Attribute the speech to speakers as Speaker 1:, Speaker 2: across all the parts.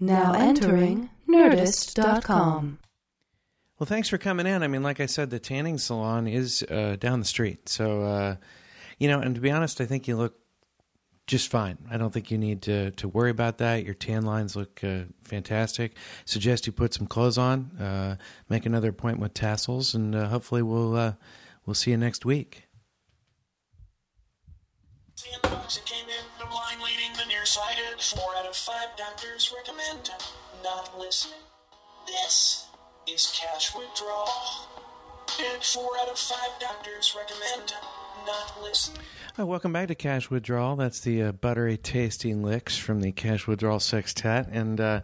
Speaker 1: Now entering Nerdist.com.
Speaker 2: Well, thanks for coming in. I mean, like I said, the tanning salon is uh, down the street. So, uh, you know, and to be honest, I think you look just fine. I don't think you need to, to worry about that. Your tan lines look uh, fantastic. Suggest you put some clothes on, uh, make another appointment with tassels, and uh, hopefully we'll uh, we'll see you next week.
Speaker 3: Of five doctors recommend not listening. This is cash withdrawal. And four out of five doctors recommend not listening.
Speaker 2: Oh, welcome back to Cash Withdrawal. That's the uh, buttery tasting licks from the Cash Withdrawal Sextet. And uh,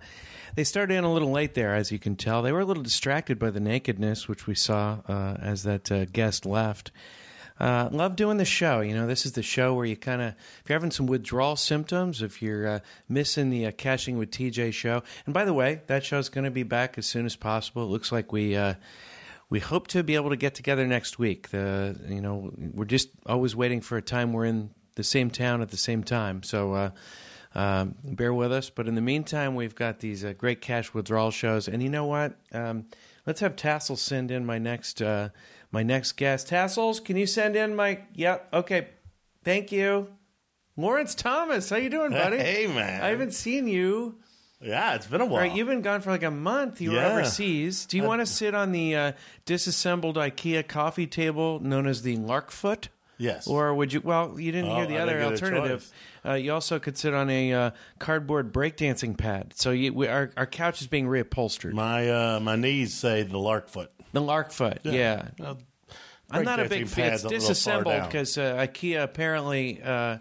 Speaker 2: they started in a little late there, as you can tell. They were a little distracted by the nakedness, which we saw uh, as that uh, guest left. Uh, love doing the show. You know, this is the show where you kind of, if you're having some withdrawal symptoms, if you're uh, missing the uh, Cashing with TJ show, and by the way, that show is going to be back as soon as possible. It looks like we uh, we hope to be able to get together next week. The you know we're just always waiting for a time we're in the same town at the same time. So. Uh, um, bear with us, but in the meantime, we've got these uh, great cash withdrawal shows, and you know what? Um, let's have Tassel send in my next uh, my next guest. Tassels, can you send in my? Yep. okay. Thank you, Lawrence Thomas. How you doing, buddy?
Speaker 4: Hey, man.
Speaker 2: I haven't seen you.
Speaker 4: Yeah, it's been a while.
Speaker 2: right, you've been gone for like a month. You were overseas. Do you want to sit on the uh, disassembled IKEA coffee table known as the Larkfoot?
Speaker 4: Yes.
Speaker 2: Or would you? Well, you didn't
Speaker 4: Oh,
Speaker 2: hear the
Speaker 4: I
Speaker 2: other
Speaker 4: didn't get a
Speaker 2: alternative. Uh, you also could sit on a uh, cardboard breakdancing pad. So you, we, our our couch is being reupholstered.
Speaker 4: my uh, my knees say the Larkfoot.
Speaker 2: The Larkfoot, yeah. I'm not a big fan. It's
Speaker 4: pad's a little far
Speaker 2: disassembled because uh, IKEA apparently. Uh,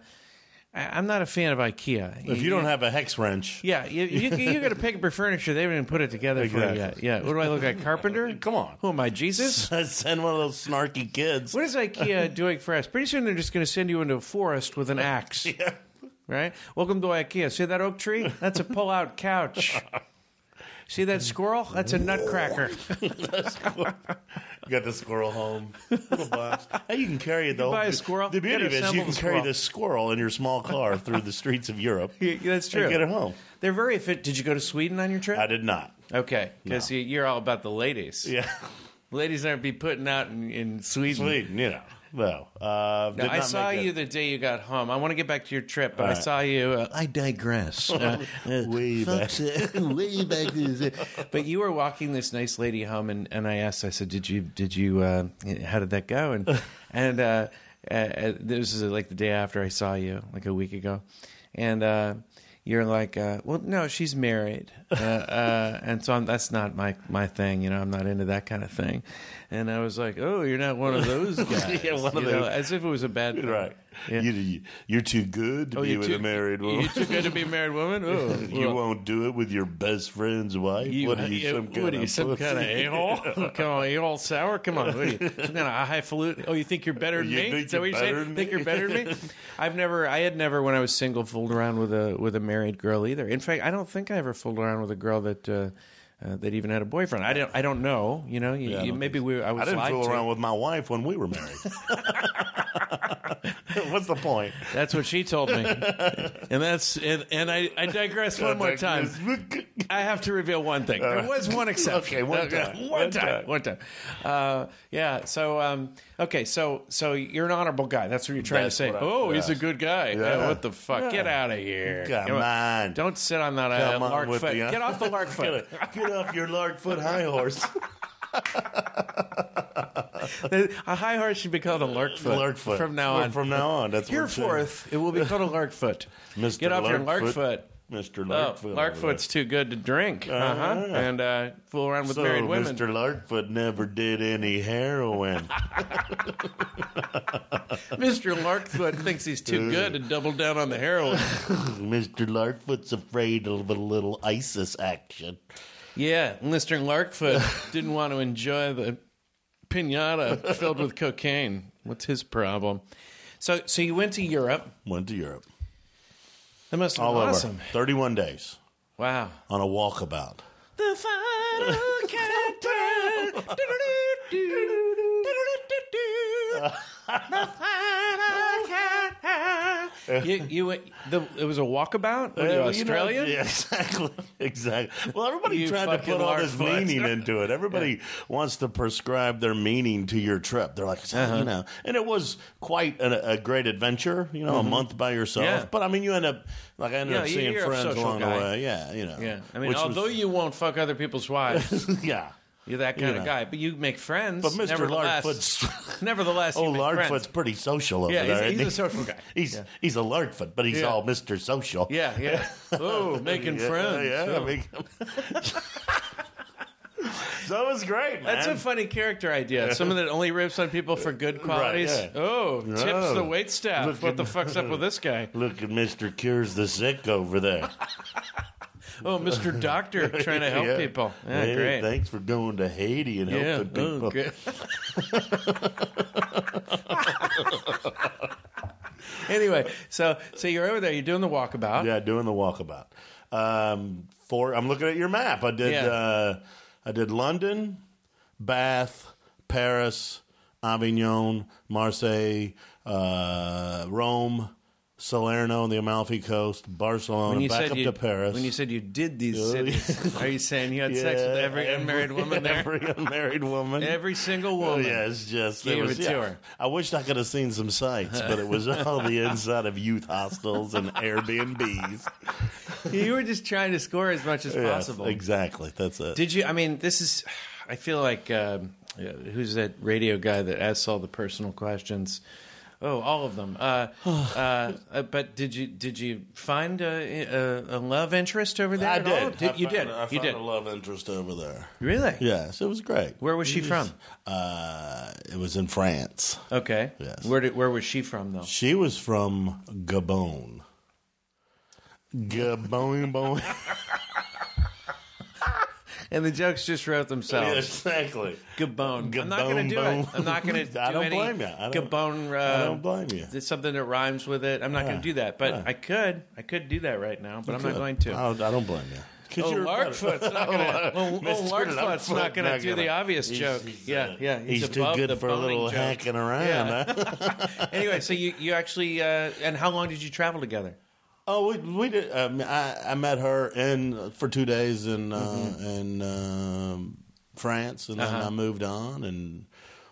Speaker 2: I- I'm not a fan of IKEA.
Speaker 4: If you don't have a hex wrench,
Speaker 2: Yeah, you, you, you got to pick up your furniture. They haven't even put it together for you
Speaker 4: Exactly.
Speaker 2: yet. Yeah. What do I look like, Carpenter?
Speaker 4: Come on.
Speaker 2: Who am I, Jesus?
Speaker 4: send one of those snarky kids.
Speaker 2: What is IKEA doing for us? Pretty soon they're just going to send you into a forest with an axe. Yeah. Right? Welcome to IKEA. See that oak tree? That's a pull out couch. See that squirrel? That's a nutcracker.
Speaker 4: You got the squirrel home. Little box. Hey, you can carry it though.
Speaker 2: buy a squirrel,
Speaker 4: The beauty of it is you
Speaker 2: assemble
Speaker 4: can
Speaker 2: the
Speaker 4: carry
Speaker 2: squirrel.
Speaker 4: this squirrel in your small car through the streets of Europe.
Speaker 2: Yeah, That's true.
Speaker 4: And get it home.
Speaker 2: They're very fit. Did you go to Sweden on your trip?
Speaker 4: I did not.
Speaker 2: Okay, because you're all about the ladies.
Speaker 4: Yeah.
Speaker 2: Ladies aren't be putting out in, in Sweden.
Speaker 4: Sweden, you know. Well, uh,
Speaker 2: Now, I
Speaker 4: not
Speaker 2: saw
Speaker 4: make
Speaker 2: you
Speaker 4: it.
Speaker 2: the day you got home. I want to get back to your trip, but I
Speaker 4: All right.
Speaker 2: saw you. Uh, I digress. Uh,
Speaker 4: Way back.
Speaker 2: folks, uh, way back. to- but you were walking this nice lady home, and, and I asked. I said, "Did you? Did you? Uh, how did that go?" And and uh, uh, uh, this is like the day after I saw you, like a week ago, and. You're like, uh, well, no, she's married, uh, uh, and so I'm, that's not my my thing. You know, I'm not into that kind of thing. And I was like, oh, you're not one of those guys.
Speaker 4: Yeah, one of
Speaker 2: you know,
Speaker 4: those.
Speaker 2: as if it was a bad thing.
Speaker 4: Right.
Speaker 2: Yeah.
Speaker 4: You, you're too good to
Speaker 2: Oh,
Speaker 4: be with
Speaker 2: too-
Speaker 4: a married woman.
Speaker 2: You're too good to be a married woman. Oh,
Speaker 4: you
Speaker 2: well,
Speaker 4: won't do it with your best friend's wife.
Speaker 2: You,
Speaker 4: what are you,
Speaker 2: you-
Speaker 4: some kind
Speaker 2: what are you,
Speaker 4: of
Speaker 2: some kind of a-hole? Come on, a-hole sour? Come on, what are you, some kind of highfalutin? Oh, you think you're better than
Speaker 4: You
Speaker 2: me?
Speaker 4: think
Speaker 2: that what
Speaker 4: you're
Speaker 2: saying? think you're better than me? I've never, I had never, when I was single, fooled around with a with a married girl either. In fact, I don't think I ever fooled around with a girl that uh, uh, that even had a boyfriend. I don't, I don't know. You know, you,
Speaker 4: Yeah,
Speaker 2: you, maybe we, I was
Speaker 4: I didn't fool
Speaker 2: to.
Speaker 4: around with my wife when we were married. What's the point?
Speaker 2: That's what she told me, and that's and, and I, I digress one more time. I have to reveal one thing. There was one exception.
Speaker 4: Okay, one time.
Speaker 2: One time. One time. Uh, yeah. So, um, okay. So, so you're an honorable guy. That's what you're trying
Speaker 4: That's
Speaker 2: to say.
Speaker 4: I-
Speaker 2: oh, he's a good guy.
Speaker 4: Yeah.
Speaker 2: Yeah, what the fuck? Get out of here.
Speaker 4: Come on.
Speaker 2: Don't sit on that uh,
Speaker 4: Come on
Speaker 2: lark foot.
Speaker 4: the-
Speaker 2: Get off the lark foot.
Speaker 4: Get, get off your Larkfoot high horse.
Speaker 2: a high horse should be called a lark foot.
Speaker 4: Larkfoot.
Speaker 2: From now on.
Speaker 4: From now on. That's I'm
Speaker 2: it will be called a lark foot.
Speaker 4: Mr.
Speaker 2: Get off your lark
Speaker 4: Larkfoot.
Speaker 2: foot.
Speaker 4: Mr.
Speaker 2: Oh,
Speaker 4: Larkfoot.
Speaker 2: Larkfoot's too good to drink. Uh-huh.
Speaker 4: Uh-huh.
Speaker 2: And uh, fool around with
Speaker 4: so
Speaker 2: married women.
Speaker 4: Mr. Larkfoot never did any heroin.
Speaker 2: Mr. Larkfoot thinks he's too good to double down on the heroin.
Speaker 4: Mr. Larkfoot's afraid of a little ISIS action.
Speaker 2: Yeah, Mr. Larkfoot didn't want to enjoy the pinata filled with cocaine. What's his problem? So, so you went to Europe.
Speaker 4: Went to Europe.
Speaker 2: That must have
Speaker 4: All
Speaker 2: been
Speaker 4: over.
Speaker 2: awesome.
Speaker 4: 31 days
Speaker 2: Wow.
Speaker 4: on a walkabout.
Speaker 2: The final countdown. Do-do-do-do. The final countdown. you, you the, it was a walkabout. Were you
Speaker 4: you know,
Speaker 2: Australian?
Speaker 4: yeah, exactly. Exactly. Well, everybody
Speaker 2: You
Speaker 4: tried to
Speaker 2: fucking
Speaker 4: put all this meaning into it. Everybody wants to prescribe their meaning to your trip. They're like,
Speaker 2: Uh-huh.
Speaker 4: you know, and it was quite a, a great adventure. You know, a month by yourself.
Speaker 2: Mm-hmm. Yeah.
Speaker 4: But I mean, you end up like I ended
Speaker 2: Yeah,
Speaker 4: up
Speaker 2: you-
Speaker 4: seeing
Speaker 2: you're a
Speaker 4: friends
Speaker 2: social
Speaker 4: along
Speaker 2: guy.
Speaker 4: the way. Yeah, you know.
Speaker 2: Yeah, I mean,
Speaker 4: which was-
Speaker 2: although you won't fuck other people's wives,
Speaker 4: yeah.
Speaker 2: You're that kind
Speaker 4: You
Speaker 2: of
Speaker 4: know.
Speaker 2: guy. But you make friends.
Speaker 4: But Mr.
Speaker 2: Nevertheless,
Speaker 4: Larkfoot's
Speaker 2: nevertheless,
Speaker 4: Oh,
Speaker 2: make friends.
Speaker 4: Pretty social over
Speaker 2: Yeah, he's-
Speaker 4: there.
Speaker 2: he's
Speaker 4: isn't
Speaker 2: a social guy.
Speaker 4: He's
Speaker 2: Yeah.
Speaker 4: he's a Largefoot, but he's
Speaker 2: Yeah.
Speaker 4: all Mr. Social.
Speaker 2: Yeah, yeah. Oh, making friends.
Speaker 4: Yeah,
Speaker 2: Oh.
Speaker 4: make- so it was great, man.
Speaker 2: That's a funny character idea. Someone that only rips on people for good qualities.
Speaker 4: yeah.
Speaker 2: Oh, tips
Speaker 4: Oh.
Speaker 2: the wait staff. What
Speaker 4: at-
Speaker 2: the fuck's up with this guy?
Speaker 4: Look at Mr. Cures the Sick over there.
Speaker 2: Oh, Mr. Doctor trying to help
Speaker 4: Yeah.
Speaker 2: people. Yeah,
Speaker 4: Hey,
Speaker 2: great.
Speaker 4: Thanks for going to Haiti and
Speaker 2: yeah.
Speaker 4: helping people.
Speaker 2: Oh, good. anyway, so so you're over there. You're doing the walkabout.
Speaker 4: Yeah, doing the walkabout. Um, for I'm looking at your map. I did. Uh, I did London, Bath, Paris, Avignon, Marseille, uh, Rome, Salerno on the Amalfi Coast, Barcelona, back up
Speaker 2: you,
Speaker 4: to Paris.
Speaker 2: when you said you did these cities, are you saying you had sex with
Speaker 4: Yeah,
Speaker 2: every unmarried woman there?
Speaker 4: Every unmarried woman.
Speaker 2: Every single
Speaker 4: Oh,
Speaker 2: woman.
Speaker 4: yeah, it's just
Speaker 2: Gave
Speaker 4: it was,
Speaker 2: it to
Speaker 4: yeah.
Speaker 2: her.
Speaker 4: I wished I could have seen some sights, but it was all the inside of youth hostels and Airbnbs.
Speaker 2: You were just trying to score as much as
Speaker 4: Yes,
Speaker 2: possible.
Speaker 4: exactly. That's it.
Speaker 2: Did you? I mean, this is. I feel like yeah, who's that radio guy that asks all the personal questions? Oh, all of them. Uh, uh, uh, but did you did you find a, a, a love interest over there?
Speaker 4: I
Speaker 2: all?
Speaker 4: did. I
Speaker 2: you
Speaker 4: found-
Speaker 2: did.
Speaker 4: I
Speaker 2: you
Speaker 4: found
Speaker 2: did.
Speaker 4: a love interest over there.
Speaker 2: Really?
Speaker 4: Yes, it was great.
Speaker 2: Where was she from?
Speaker 4: Uh, it was in France.
Speaker 2: Okay.
Speaker 4: Yes.
Speaker 2: Where did, Where was she from though?
Speaker 4: She was from Gabon. Gabon, Gabon.
Speaker 2: And the jokes just wrote themselves.
Speaker 4: exactly.
Speaker 2: Gabon. I'm not going to do it. I'm not going to do
Speaker 4: I don't
Speaker 2: any
Speaker 4: blame you. I don't-
Speaker 2: Gabon. Uh,
Speaker 4: I don't blame you.
Speaker 2: It's something that rhymes with it. I'm not going to do that, but
Speaker 4: Yeah.
Speaker 2: I could. I could do that right now, but I'm not going to.
Speaker 4: I don't, I don't blame you.
Speaker 2: Oh, Larkfoot's not going to. Oh, oh. Larkfoot's not going to
Speaker 4: not
Speaker 2: do the
Speaker 4: gonna-
Speaker 2: obvious
Speaker 4: He's-
Speaker 2: joke.
Speaker 4: he's,
Speaker 2: yeah,
Speaker 4: uh,
Speaker 2: yeah.
Speaker 4: He's, too good for a little
Speaker 2: joke.
Speaker 4: hacking around.
Speaker 2: Yeah.
Speaker 4: huh?
Speaker 2: anyway, so you you actually uh, and how long did you travel together?
Speaker 4: Oh, we, we did. Um, I, I met her in for two days in uh,
Speaker 2: Mm-hmm.
Speaker 4: in um, France, and then
Speaker 2: Uh-huh.
Speaker 4: I moved on and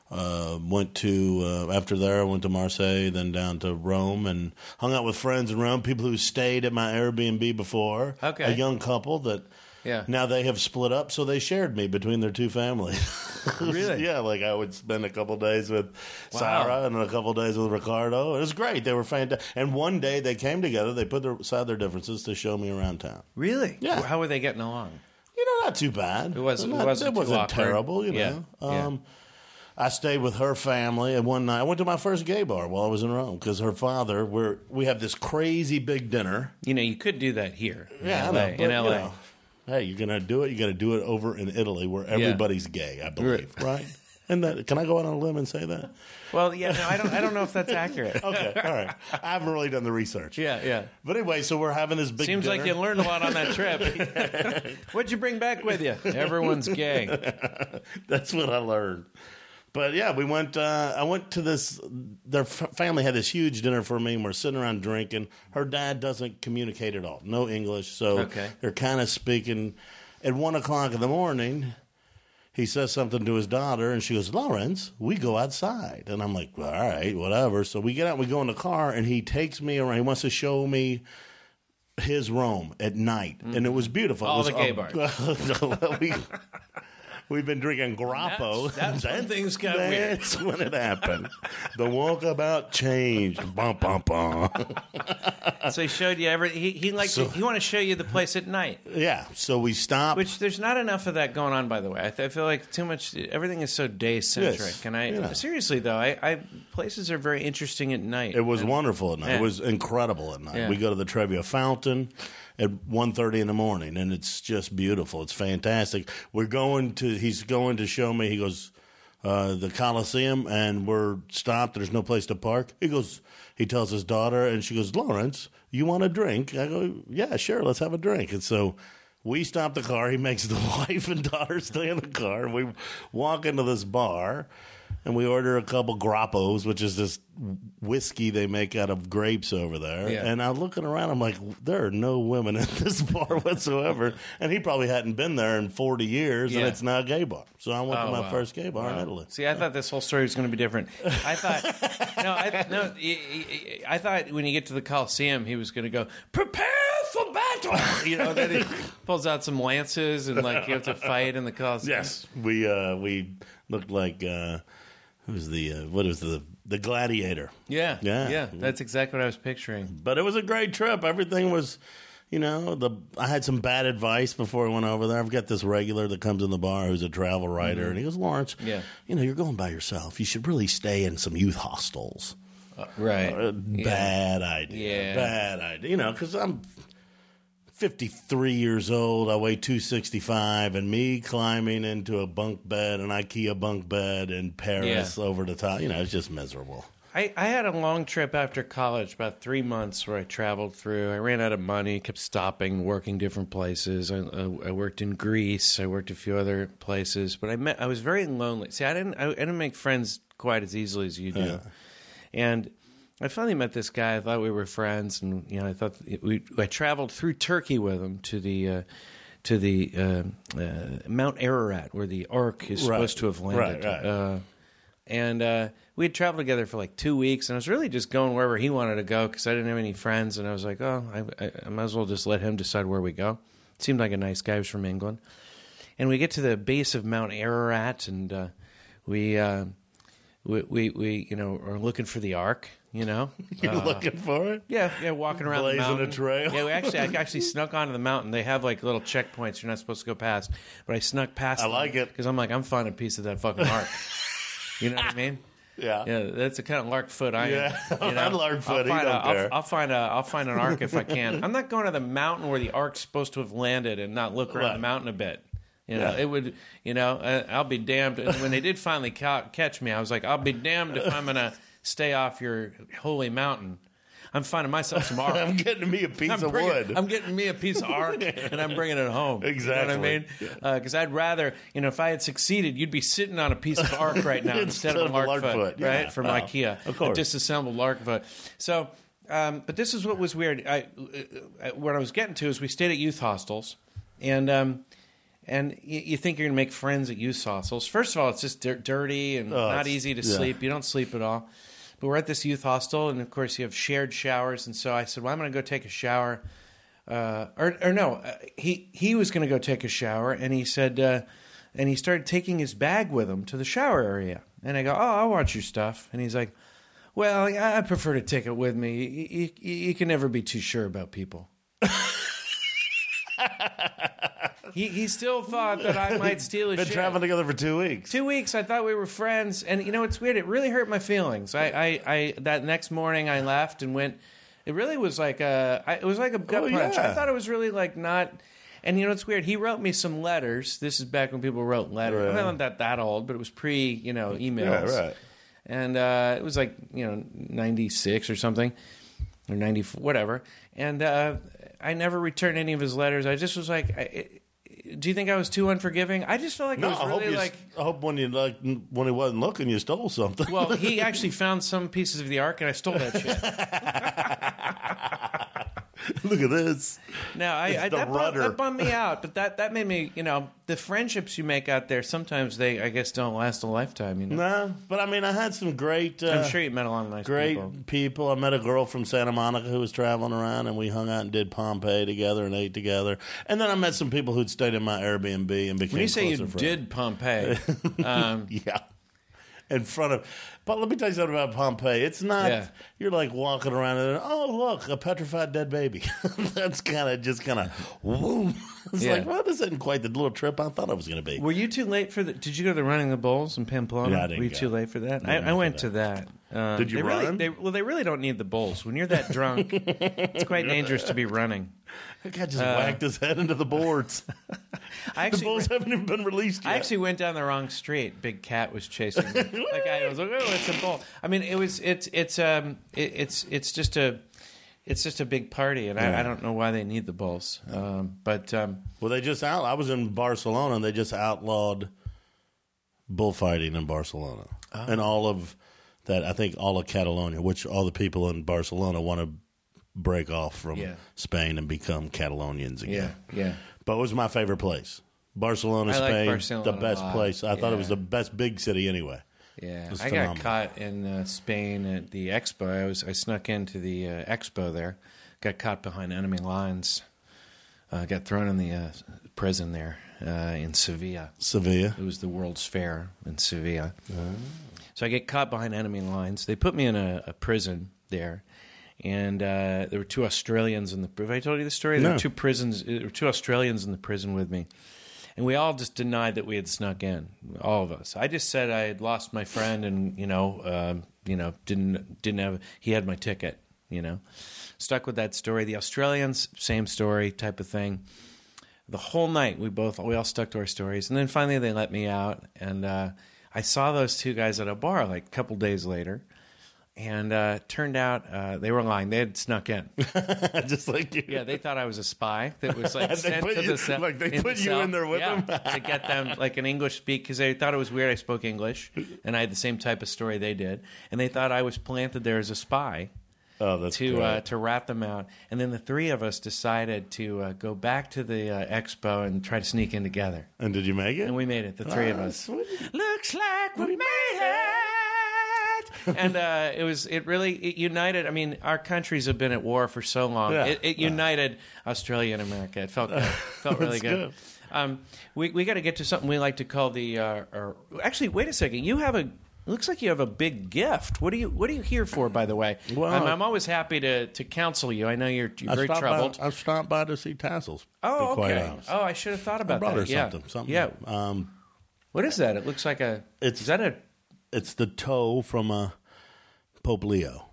Speaker 4: uh, went to uh, after there. I went to Marseille, then down to Rome, and hung out with friends in Rome. People who stayed at my Airbnb before.
Speaker 2: Okay.
Speaker 4: a young couple that.
Speaker 2: Yeah.
Speaker 4: Now they have split up, so they shared me between their two families.
Speaker 2: Really?
Speaker 4: yeah, like I would spend a couple days with
Speaker 2: Wow.
Speaker 4: Sarah and a couple days with Ricardo. It was great. They were fantastic. And one day they came together. They put their, aside their differences to show me around town.
Speaker 2: Really?
Speaker 4: Yeah.
Speaker 2: How were they getting along?
Speaker 4: You know, not too bad.
Speaker 2: It wasn't- it wasn't
Speaker 4: it wasn't terrible. You know.
Speaker 2: yeah.
Speaker 4: Um, I stayed with her family, and one night I went to my first gay bar while I was in Rome because her father. We're we have this crazy big dinner.
Speaker 2: You know, you could do that here.
Speaker 4: Yeah,
Speaker 2: in LA.
Speaker 4: know, but,
Speaker 2: in
Speaker 4: you know, hey, you're gonna do it. You got to do it over in Italy where everybody's gay. I believe, right? And that, can I go out on a limb and say that?
Speaker 2: Well, yeah, no, I don't. I don't know if that's accurate.
Speaker 4: Okay, all right. I haven't really done the research.
Speaker 2: Yeah, yeah.
Speaker 4: But anyway, so we're having this big.
Speaker 2: Seems like you learned a lot on that trip. What'd you bring back with you? Everyone's gay.
Speaker 4: That's what I learned. But yeah, we went. Uh, I went to this. Their f- family had this huge dinner for me, and we're sitting around drinking. Her dad doesn't communicate at all, no English, so
Speaker 2: Okay.
Speaker 4: they're kind of speaking. At one o'clock in the morning, he says something to his daughter, and she goes, "Lawrence, we go outside." And I'm like, "All right, whatever." So we get out, we go in the car, and he takes me around. He wants to show me his Rome at night, and it was beautiful.
Speaker 2: All
Speaker 4: it was
Speaker 2: the gay bars.
Speaker 4: we, we've been drinking grappo.
Speaker 2: That's- that's when things got weird.
Speaker 4: That's when it happened. the walkabout changed. Bum, bum, bum.
Speaker 2: So he showed you every. He he liked.
Speaker 4: So-
Speaker 2: to, he want to show you the place at night.
Speaker 4: yeah, so we stopped.
Speaker 2: Which there's not enough of that going on, by the way. I, th- I feel like too much. Everything is so day centric.
Speaker 4: Yes.
Speaker 2: And I
Speaker 4: Yeah.
Speaker 2: seriously though, I, I places are very interesting at night.
Speaker 4: It was
Speaker 2: And-
Speaker 4: wonderful at night.
Speaker 2: Yeah.
Speaker 4: It was incredible at night.
Speaker 2: Yeah.
Speaker 4: We go to the Trevi Fountain at 1.30 in the morning, and it's just beautiful. It's fantastic. We're going to. He's going to show me. He goes. Uh, the Coliseum, and we're stopped. There's no place to park. He goes. He tells his daughter, and she goes, "Lawrence, you want a drink?" I go, "Yeah, sure. Let's have a drink." And so we stop the car. He makes the wife and daughter stay in the car. We walk into this bar, and we order a couple grappos, which is this whiskey they make out of grapes over there.
Speaker 2: Yeah.
Speaker 4: And I'm looking around, I'm like, there are no women at this bar whatsoever. and he probably hadn't been there in 40 years,
Speaker 2: Yeah.
Speaker 4: and it's now a gay bar. So I went
Speaker 2: Oh,
Speaker 4: to my
Speaker 2: wow.
Speaker 4: first gay bar in
Speaker 2: Wow.
Speaker 4: Italy.
Speaker 2: See, I thought this whole story was going to be different. I thought no, I, no. I thought when you get to the Coliseum, he was going to go prepare for battle. You know, then he pulls out some lances and like you have to fight in the Coliseum.
Speaker 4: Yes, we uh, we looked like uh, who's the uh, what was the the gladiator.
Speaker 2: Yeah,
Speaker 4: Yeah.
Speaker 2: yeah. That's exactly what I was picturing.
Speaker 4: But it was a great trip. Everything was, you know, the I had some bad advice before I went over there. I've got this regular that comes in the bar who's a travel writer, and he goes, Lawrence,
Speaker 2: Mm-hmm. Yeah.
Speaker 4: you know, you're going by yourself. You should really stay in some youth hostels.
Speaker 2: Right.
Speaker 4: Uh, Bad idea.
Speaker 2: Yeah.
Speaker 4: Bad idea. You know, because I'm 53 years old. I weigh 265, and me climbing into a bunk bed, an IKEA bunk bed in Paris
Speaker 2: Yeah.
Speaker 4: over the top. You know, it's just miserable.
Speaker 2: I, I had a long trip after college, about three months, where I traveled through. I ran out of money, kept stopping, working different places. I, I, I worked in Greece. I worked a few other places, but I met. I was very lonely. See, I didn't. I, I didn't make friends quite as easily as you do, and. I finally met this guy. I thought we were friends, and you know, I thought we. I traveled through Turkey with him to the uh, to the uh, uh, Mount Ararat, where the Ark is
Speaker 4: Right.
Speaker 2: supposed to have landed.
Speaker 4: Right, right.
Speaker 2: Uh, and uh, we had traveled together for like two weeks, and I was really just going wherever he wanted to go because I didn't have any friends, and I was like, oh, I, I, I might as well just let him decide where we go. Seemed like a nice guy. He was from England, and we get to the base of Mount Ararat, and uh, we, uh, we we we you know are looking for the Ark, you know.
Speaker 4: You're
Speaker 2: Uh,
Speaker 4: looking for it?
Speaker 2: yeah, yeah, walking around
Speaker 4: Blazing
Speaker 2: the
Speaker 4: a trail.
Speaker 2: Yeah, we actually, I actually snuck onto the mountain. They have like little checkpoints you're not supposed to go past, but I snuck past.
Speaker 4: I like it.
Speaker 2: because I'm like, I'm finding a piece of that fucking ark. you know what I mean?
Speaker 4: Yeah.
Speaker 2: Yeah, that's the kind of lark foot I am.
Speaker 4: Yeah.
Speaker 2: You know?
Speaker 4: I'm lark foot.
Speaker 2: I'll find, a, I'll, I'll find, a, I'll, find an ark if I can. I'm not going to the mountain where the ark's supposed to have landed and not look around
Speaker 4: Right.
Speaker 2: the mountain a bit. You know,
Speaker 4: Yeah.
Speaker 2: it would. You know, uh, I'll be damned. And when they did finally ca- catch me, I was like, I'll be damned if I'm going to stay off your holy mountain. I'm finding myself some ark.
Speaker 4: I'm getting me a piece
Speaker 2: I'm
Speaker 4: of
Speaker 2: bringing-
Speaker 4: wood.
Speaker 2: I'm getting me a piece of ark and I'm bringing it home.
Speaker 4: Exactly.
Speaker 2: You know what I mean? Because I'd rather, you know, if I had succeeded, you'd be sitting on a piece of ark right now instead, of a lark, foot,
Speaker 4: foot, yeah.
Speaker 2: right? From
Speaker 4: Oh,
Speaker 2: IKEA,
Speaker 4: of course.
Speaker 2: a disassembled lark foot. So, um, but this is what was weird. I, uh, what I was getting to is we stayed at youth hostels, and um, and you, you think you're going to make friends at youth hostels. First of all, it's just dir- dirty and
Speaker 4: Oh,
Speaker 2: not easy to
Speaker 4: yeah.
Speaker 2: sleep. You don't sleep at all. But we're at this youth hostel, and of course, you have shared showers. And so I said, "Well, I'm going to go take a shower." Uh, or, or no, uh, he he was going to go take a shower, and he said, uh, and he started taking his bag with him to the shower area. And I go, "Oh, I'll watch your stuff." And he's like, "Well, I I prefer to take it with me. You, you, you can never be too sure about people." he he still thought that I might steal his
Speaker 4: Been
Speaker 2: shit.
Speaker 4: traveling together for two weeks.
Speaker 2: Two weeks, I thought we were friends, and you know it's weird. It really hurt my feelings. I, I, I that next morning I left and went. It really was like a, I, it was like a gut
Speaker 4: Oh,
Speaker 2: punch.
Speaker 4: yeah.
Speaker 2: I thought it was really like not. And you know it's weird. He wrote me some letters. This is back when people wrote letters.
Speaker 4: Right.
Speaker 2: I'm not that that old, but it was pre, you know, emails.
Speaker 4: Yeah, right.
Speaker 2: And uh, it was like you know '96 or something, or '90 whatever. And uh, I never returned any of his letters. I just was like. I, do you think I was too unforgiving? I just felt like
Speaker 4: No,
Speaker 2: it was
Speaker 4: I hope
Speaker 2: really
Speaker 4: you.
Speaker 2: like
Speaker 4: I hope when you like when he wasn't looking, you stole something.
Speaker 2: well, he actually found some pieces of the ark, and I stole that shit.
Speaker 4: Look at this.
Speaker 2: Now, I, I that, bummed, that bummed me out, but that, that made me, you know, the friendships you make out there sometimes they, I guess, don't last a lifetime. You know,
Speaker 4: No, but I mean, I had some great. Uh,
Speaker 2: I'm sure you met a lot of nice
Speaker 4: Great
Speaker 2: people.
Speaker 4: people. I met a girl from Santa Monica who was traveling around, and we hung out and did Pompeii together and ate together. And then I met some people who'd stayed in my Airbnb and became.
Speaker 2: When you say you
Speaker 4: friends.
Speaker 2: did Pompeii, um,
Speaker 4: yeah, in front of. But let me tell you something about Pompeii. It's not.
Speaker 2: Yeah.
Speaker 4: You're like walking around and oh look, a petrified dead baby. That's kind of just kind of boom. It's
Speaker 2: Yeah.
Speaker 4: like well, this isn't quite the little trip I thought it was going to be.
Speaker 2: were you too late for the? Did you go to the running the bulls in Pamplona?
Speaker 4: Yeah, I didn't
Speaker 2: were you
Speaker 4: go.
Speaker 2: too late for that? I, I went to that. Um,
Speaker 4: Did you
Speaker 2: they really-
Speaker 4: run?
Speaker 2: they, well, they really don't need the bulls. When you're that drunk, it's quite dangerous to be running.
Speaker 4: That guy just whacked his head into the boards.
Speaker 2: I
Speaker 4: the
Speaker 2: Uh, actually,
Speaker 4: bulls haven't even been released yet.
Speaker 2: I actually went down the wrong street. Big cat was chasing me. that guy was like, "Oh, it's a bull." I mean, it was it's it's um it, it's it's just a it's just a big party, and I, I don't know why they need the bulls. Um, but um,
Speaker 4: Well, they just out. I was in Barcelona, and they just outlawed bullfighting in Barcelona,
Speaker 2: Oh.
Speaker 4: and all of that. I think all of Catalonia, which all the people in Barcelona want to break off from
Speaker 2: Yeah.
Speaker 4: Spain and become Catalonians again.
Speaker 2: Yeah, yeah.
Speaker 4: But it was my favorite place. Barcelona,
Speaker 2: I like
Speaker 4: Spain,
Speaker 2: Barcelona
Speaker 4: the best place. I thought it was the best big city anyway.
Speaker 2: Yeah, I got caught in uh, Spain at the expo. I was I snuck into the uh, expo there, got caught behind enemy lines, uh, got thrown in the uh, prison there uh, in Sevilla.
Speaker 4: Sevilla.
Speaker 2: It was the World's Fair in Sevilla. So I get caught behind enemy lines. They put me in a, a prison there, and uh, there were two Australians in the. Have I told you the story? There
Speaker 4: No.
Speaker 2: were two prisons. There were two Australians in the prison with me, and we all just denied that we had snuck in. All of us. I just said I had lost my friend, and you know, um, you know, didn't didn't have. He had my ticket. You know, stuck with that story. The Australians, same story type of thing the whole night we both we all stuck to our stories and then finally they let me out and uh, i saw those two guys at a bar like a couple days later and uh, turned out uh, they were lying they had snuck in
Speaker 4: Just like you.
Speaker 2: yeah they thought i was a spy that was like sent to
Speaker 4: you-
Speaker 2: the cell
Speaker 4: like, they
Speaker 2: in
Speaker 4: put
Speaker 2: the
Speaker 4: you
Speaker 2: cell.
Speaker 4: in there with
Speaker 2: yeah,
Speaker 4: them?
Speaker 2: to get them like an english speak because they thought it was weird i spoke english and i had the same type of story they did and they thought i was planted there as a spy
Speaker 4: Oh, that's
Speaker 2: to uh, to rat them out. And then the three of us decided to uh, go back to the uh, expo and try to sneak in together.
Speaker 4: and did you make it?
Speaker 2: And we made it, the three of us.
Speaker 4: sweet.
Speaker 2: Looks like we made it. And uh, it was it really it united. I mean, our countries have been at war for so long.
Speaker 4: Yeah.
Speaker 2: It, it united Australia and America. It felt good. felt really good.
Speaker 4: good.
Speaker 2: Um, we we got to get to something we like to call the. Uh, or, actually, wait a second. You have a. Looks like you have a big gift. What are you What are you here for? By the way,
Speaker 4: Well-
Speaker 2: I'm, I'm always happy to, to counsel you. I know you're, you're
Speaker 4: I
Speaker 2: very troubled.
Speaker 4: By, I stopped by to see Tassels.
Speaker 2: oh, okay. Oh, I should have thought
Speaker 4: I
Speaker 2: about
Speaker 4: brought
Speaker 2: that.
Speaker 4: her
Speaker 2: yeah.
Speaker 4: something. Something.
Speaker 2: Yeah.
Speaker 4: Um,
Speaker 2: What is that? It looks like a.
Speaker 4: It's-
Speaker 2: is that a?
Speaker 4: It's the toe from uh, Pope Leo,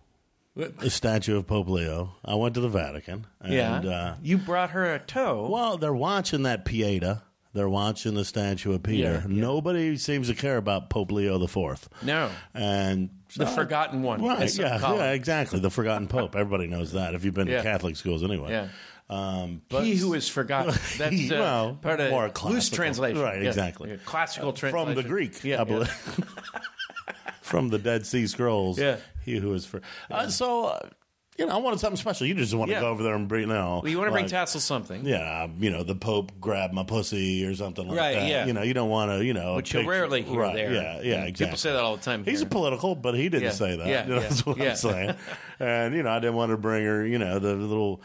Speaker 4: the statue of Pope Leo. I went to the Vatican. And,
Speaker 2: Yeah.
Speaker 4: Uh,
Speaker 2: you brought her a toe.
Speaker 4: well, they're watching that Pieta. They're watching the statue of Peter.
Speaker 2: Yeah, yeah.
Speaker 4: Nobody seems to care about Pope Leo the Fourth.
Speaker 2: No.
Speaker 4: And
Speaker 2: The
Speaker 4: so-
Speaker 2: forgotten one,
Speaker 4: Right, yeah, yeah, exactly. The forgotten pope. Everybody knows that if you've been to Catholic schools anyway.
Speaker 2: Yeah.
Speaker 4: Um, but
Speaker 2: he who is forgotten. That's uh,
Speaker 4: Well,
Speaker 2: part of
Speaker 4: more
Speaker 2: loose translation.
Speaker 4: Right, exactly.
Speaker 2: Classical translation.
Speaker 4: from the Greek,
Speaker 2: Yeah,
Speaker 4: I believe. from the Dead Sea Scrolls.
Speaker 2: Yeah.
Speaker 4: He who is for. Uh, so, uh, you know, I wanted something special. You just want to
Speaker 2: Yeah.
Speaker 4: go over there and bring, you know.
Speaker 2: Well, you want to bring
Speaker 4: like,
Speaker 2: tassel something.
Speaker 4: Yeah, you know, the Pope grabbed my pussy or something like
Speaker 2: Right,
Speaker 4: that.
Speaker 2: yeah.
Speaker 4: You know, you don't want to, you know.
Speaker 2: Which you'll
Speaker 4: picture-
Speaker 2: rarely hear
Speaker 4: right,
Speaker 2: there.
Speaker 4: Yeah, yeah, exactly.
Speaker 2: People say that all the time.
Speaker 4: He's
Speaker 2: here.
Speaker 4: a political, but he didn't
Speaker 2: Yeah,
Speaker 4: say that.
Speaker 2: yeah,
Speaker 4: You know,
Speaker 2: yeah,
Speaker 4: That's what
Speaker 2: yeah.
Speaker 4: I'm saying. and you know, I didn't want to bring her. You know, the little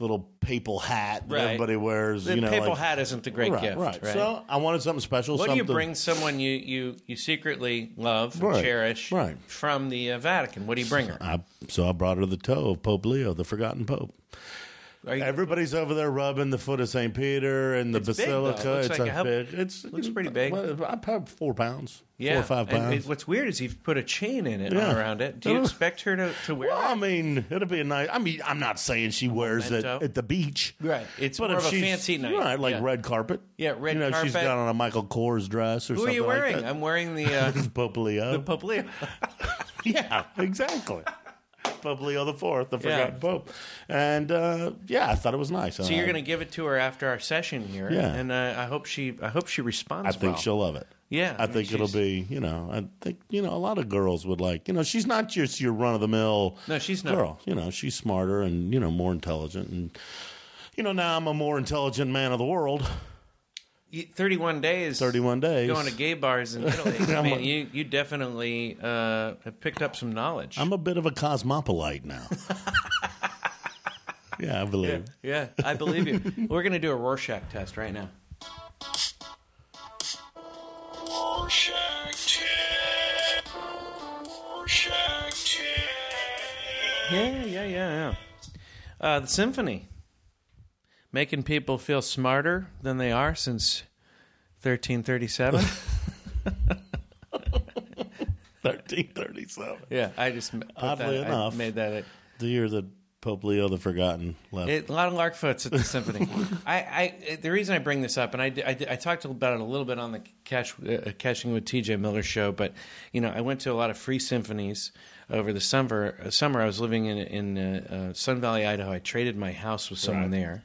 Speaker 4: little papal hat that
Speaker 2: Right.
Speaker 4: everybody wears.
Speaker 2: The
Speaker 4: you know,
Speaker 2: papal
Speaker 4: like-
Speaker 2: hat isn't the great
Speaker 4: right,
Speaker 2: gift,
Speaker 4: right.
Speaker 2: right?
Speaker 4: So I wanted something special.
Speaker 2: what do you
Speaker 4: something-
Speaker 2: bring someone you, you, you secretly love and
Speaker 4: Right,
Speaker 2: cherish
Speaker 4: right.
Speaker 2: from the uh, Vatican? What do you bring her?
Speaker 4: I, so I brought her the toe of Pope Leo, the forgotten Pope.
Speaker 2: Are you-
Speaker 4: Everybody's over there rubbing the foot of St. Peter and the
Speaker 2: It's big, though.
Speaker 4: basilica.
Speaker 2: Looks
Speaker 4: it's
Speaker 2: like
Speaker 4: a
Speaker 2: how-
Speaker 4: big. It's
Speaker 2: looks pretty big.
Speaker 4: Well, I have four pounds, four or five
Speaker 2: And
Speaker 4: pounds.
Speaker 2: it- what's weird is you've put a chain in it
Speaker 4: Yeah.
Speaker 2: around it. Do you
Speaker 4: Uh,
Speaker 2: expect her to, to wear
Speaker 4: well, I
Speaker 2: that?
Speaker 4: mean, it'll be a nice. I mean, I'm not saying she wears it
Speaker 2: memento.
Speaker 4: at the beach,
Speaker 2: Right. It's more of a
Speaker 4: she's-
Speaker 2: fancy night.
Speaker 4: right? Like
Speaker 2: Yeah.
Speaker 4: red carpet.
Speaker 2: Yeah, red
Speaker 4: you know, She's
Speaker 2: carpet.
Speaker 4: got on a Michael Kors dress or something like that.
Speaker 2: Who are
Speaker 4: something
Speaker 2: you wearing?
Speaker 4: like that.
Speaker 2: I'm wearing the uh,
Speaker 4: Pope Leo.
Speaker 2: the Pope Leo.
Speaker 4: yeah, exactly. Pope Leo the Fourth, the
Speaker 2: Yeah.
Speaker 4: forgotten Pope, and uh, yeah, I thought it was nice.
Speaker 2: So you're going to give it to her after our session here,
Speaker 4: Yeah.
Speaker 2: and uh, I hope she I hope she responds.
Speaker 4: I think
Speaker 2: well.
Speaker 4: she'll love it.
Speaker 2: Yeah,
Speaker 4: I,
Speaker 2: mean,
Speaker 4: think it'll
Speaker 2: she's-
Speaker 4: be, you know, I think, you know, a lot of girls would like, you know, she's not just your run of the mill
Speaker 2: No, she's not.
Speaker 4: girl. You know, she's smarter and, you know, more intelligent. And, you know, now I'm a more intelligent man of the world.
Speaker 2: You- 31 days.
Speaker 4: 31 days.
Speaker 2: Going to gay bars in Italy. I mean,
Speaker 4: a-
Speaker 2: you you definitely uh, have picked up some knowledge.
Speaker 4: I'm a bit of a cosmopolite now. yeah, I believe.
Speaker 2: yeah, I believe you. We're going to do a Rorschach test right now.
Speaker 3: Rorschach test. Rorschach test.
Speaker 2: Yeah, yeah, yeah, yeah. Uh, the symphony, making people feel smarter than they are since 1337.
Speaker 4: 1337.
Speaker 2: yeah, I just
Speaker 4: Oddly
Speaker 2: that,
Speaker 4: enough.
Speaker 2: Made that.
Speaker 4: The year that Pope Leo the Forgotten left.
Speaker 2: It, a lot of Larkfoots at the symphony. I, I, the reason I bring this up, and I, I, I talked about it a little bit on the Cash, uh, Cashing with TJ Miller show, but you know, I went to a lot of free symphonies over the summer. uh, Summer, I was living in in uh, uh, Sun Valley, Idaho. I traded my house with someone
Speaker 4: Right.
Speaker 2: there,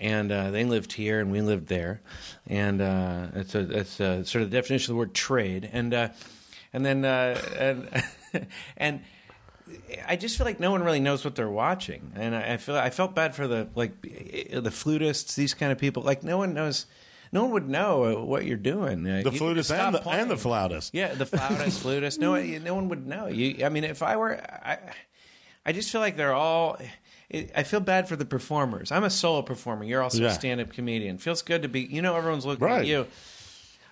Speaker 2: and uh, they lived here, and we lived there, and uh, it's a it's a, sort of the definition of the word trade, and uh, and then uh, and and. I just feel like no one really knows what they're watching, and I I feel I felt bad for the like the flutists, these kind of people. Like no one knows, no one would know what you're doing.
Speaker 4: The
Speaker 2: you-
Speaker 4: flutist and the, and the flautist.
Speaker 2: Yeah, the flautist, flutist. No, one- no one would know. You, I mean, if I were, I, I just feel like they're all. It, I feel bad for the performers. I'm a solo performer. You're also
Speaker 4: Yeah.
Speaker 2: a stand-up comedian. Feels good to be. You know, everyone's looking
Speaker 4: Right.
Speaker 2: at you.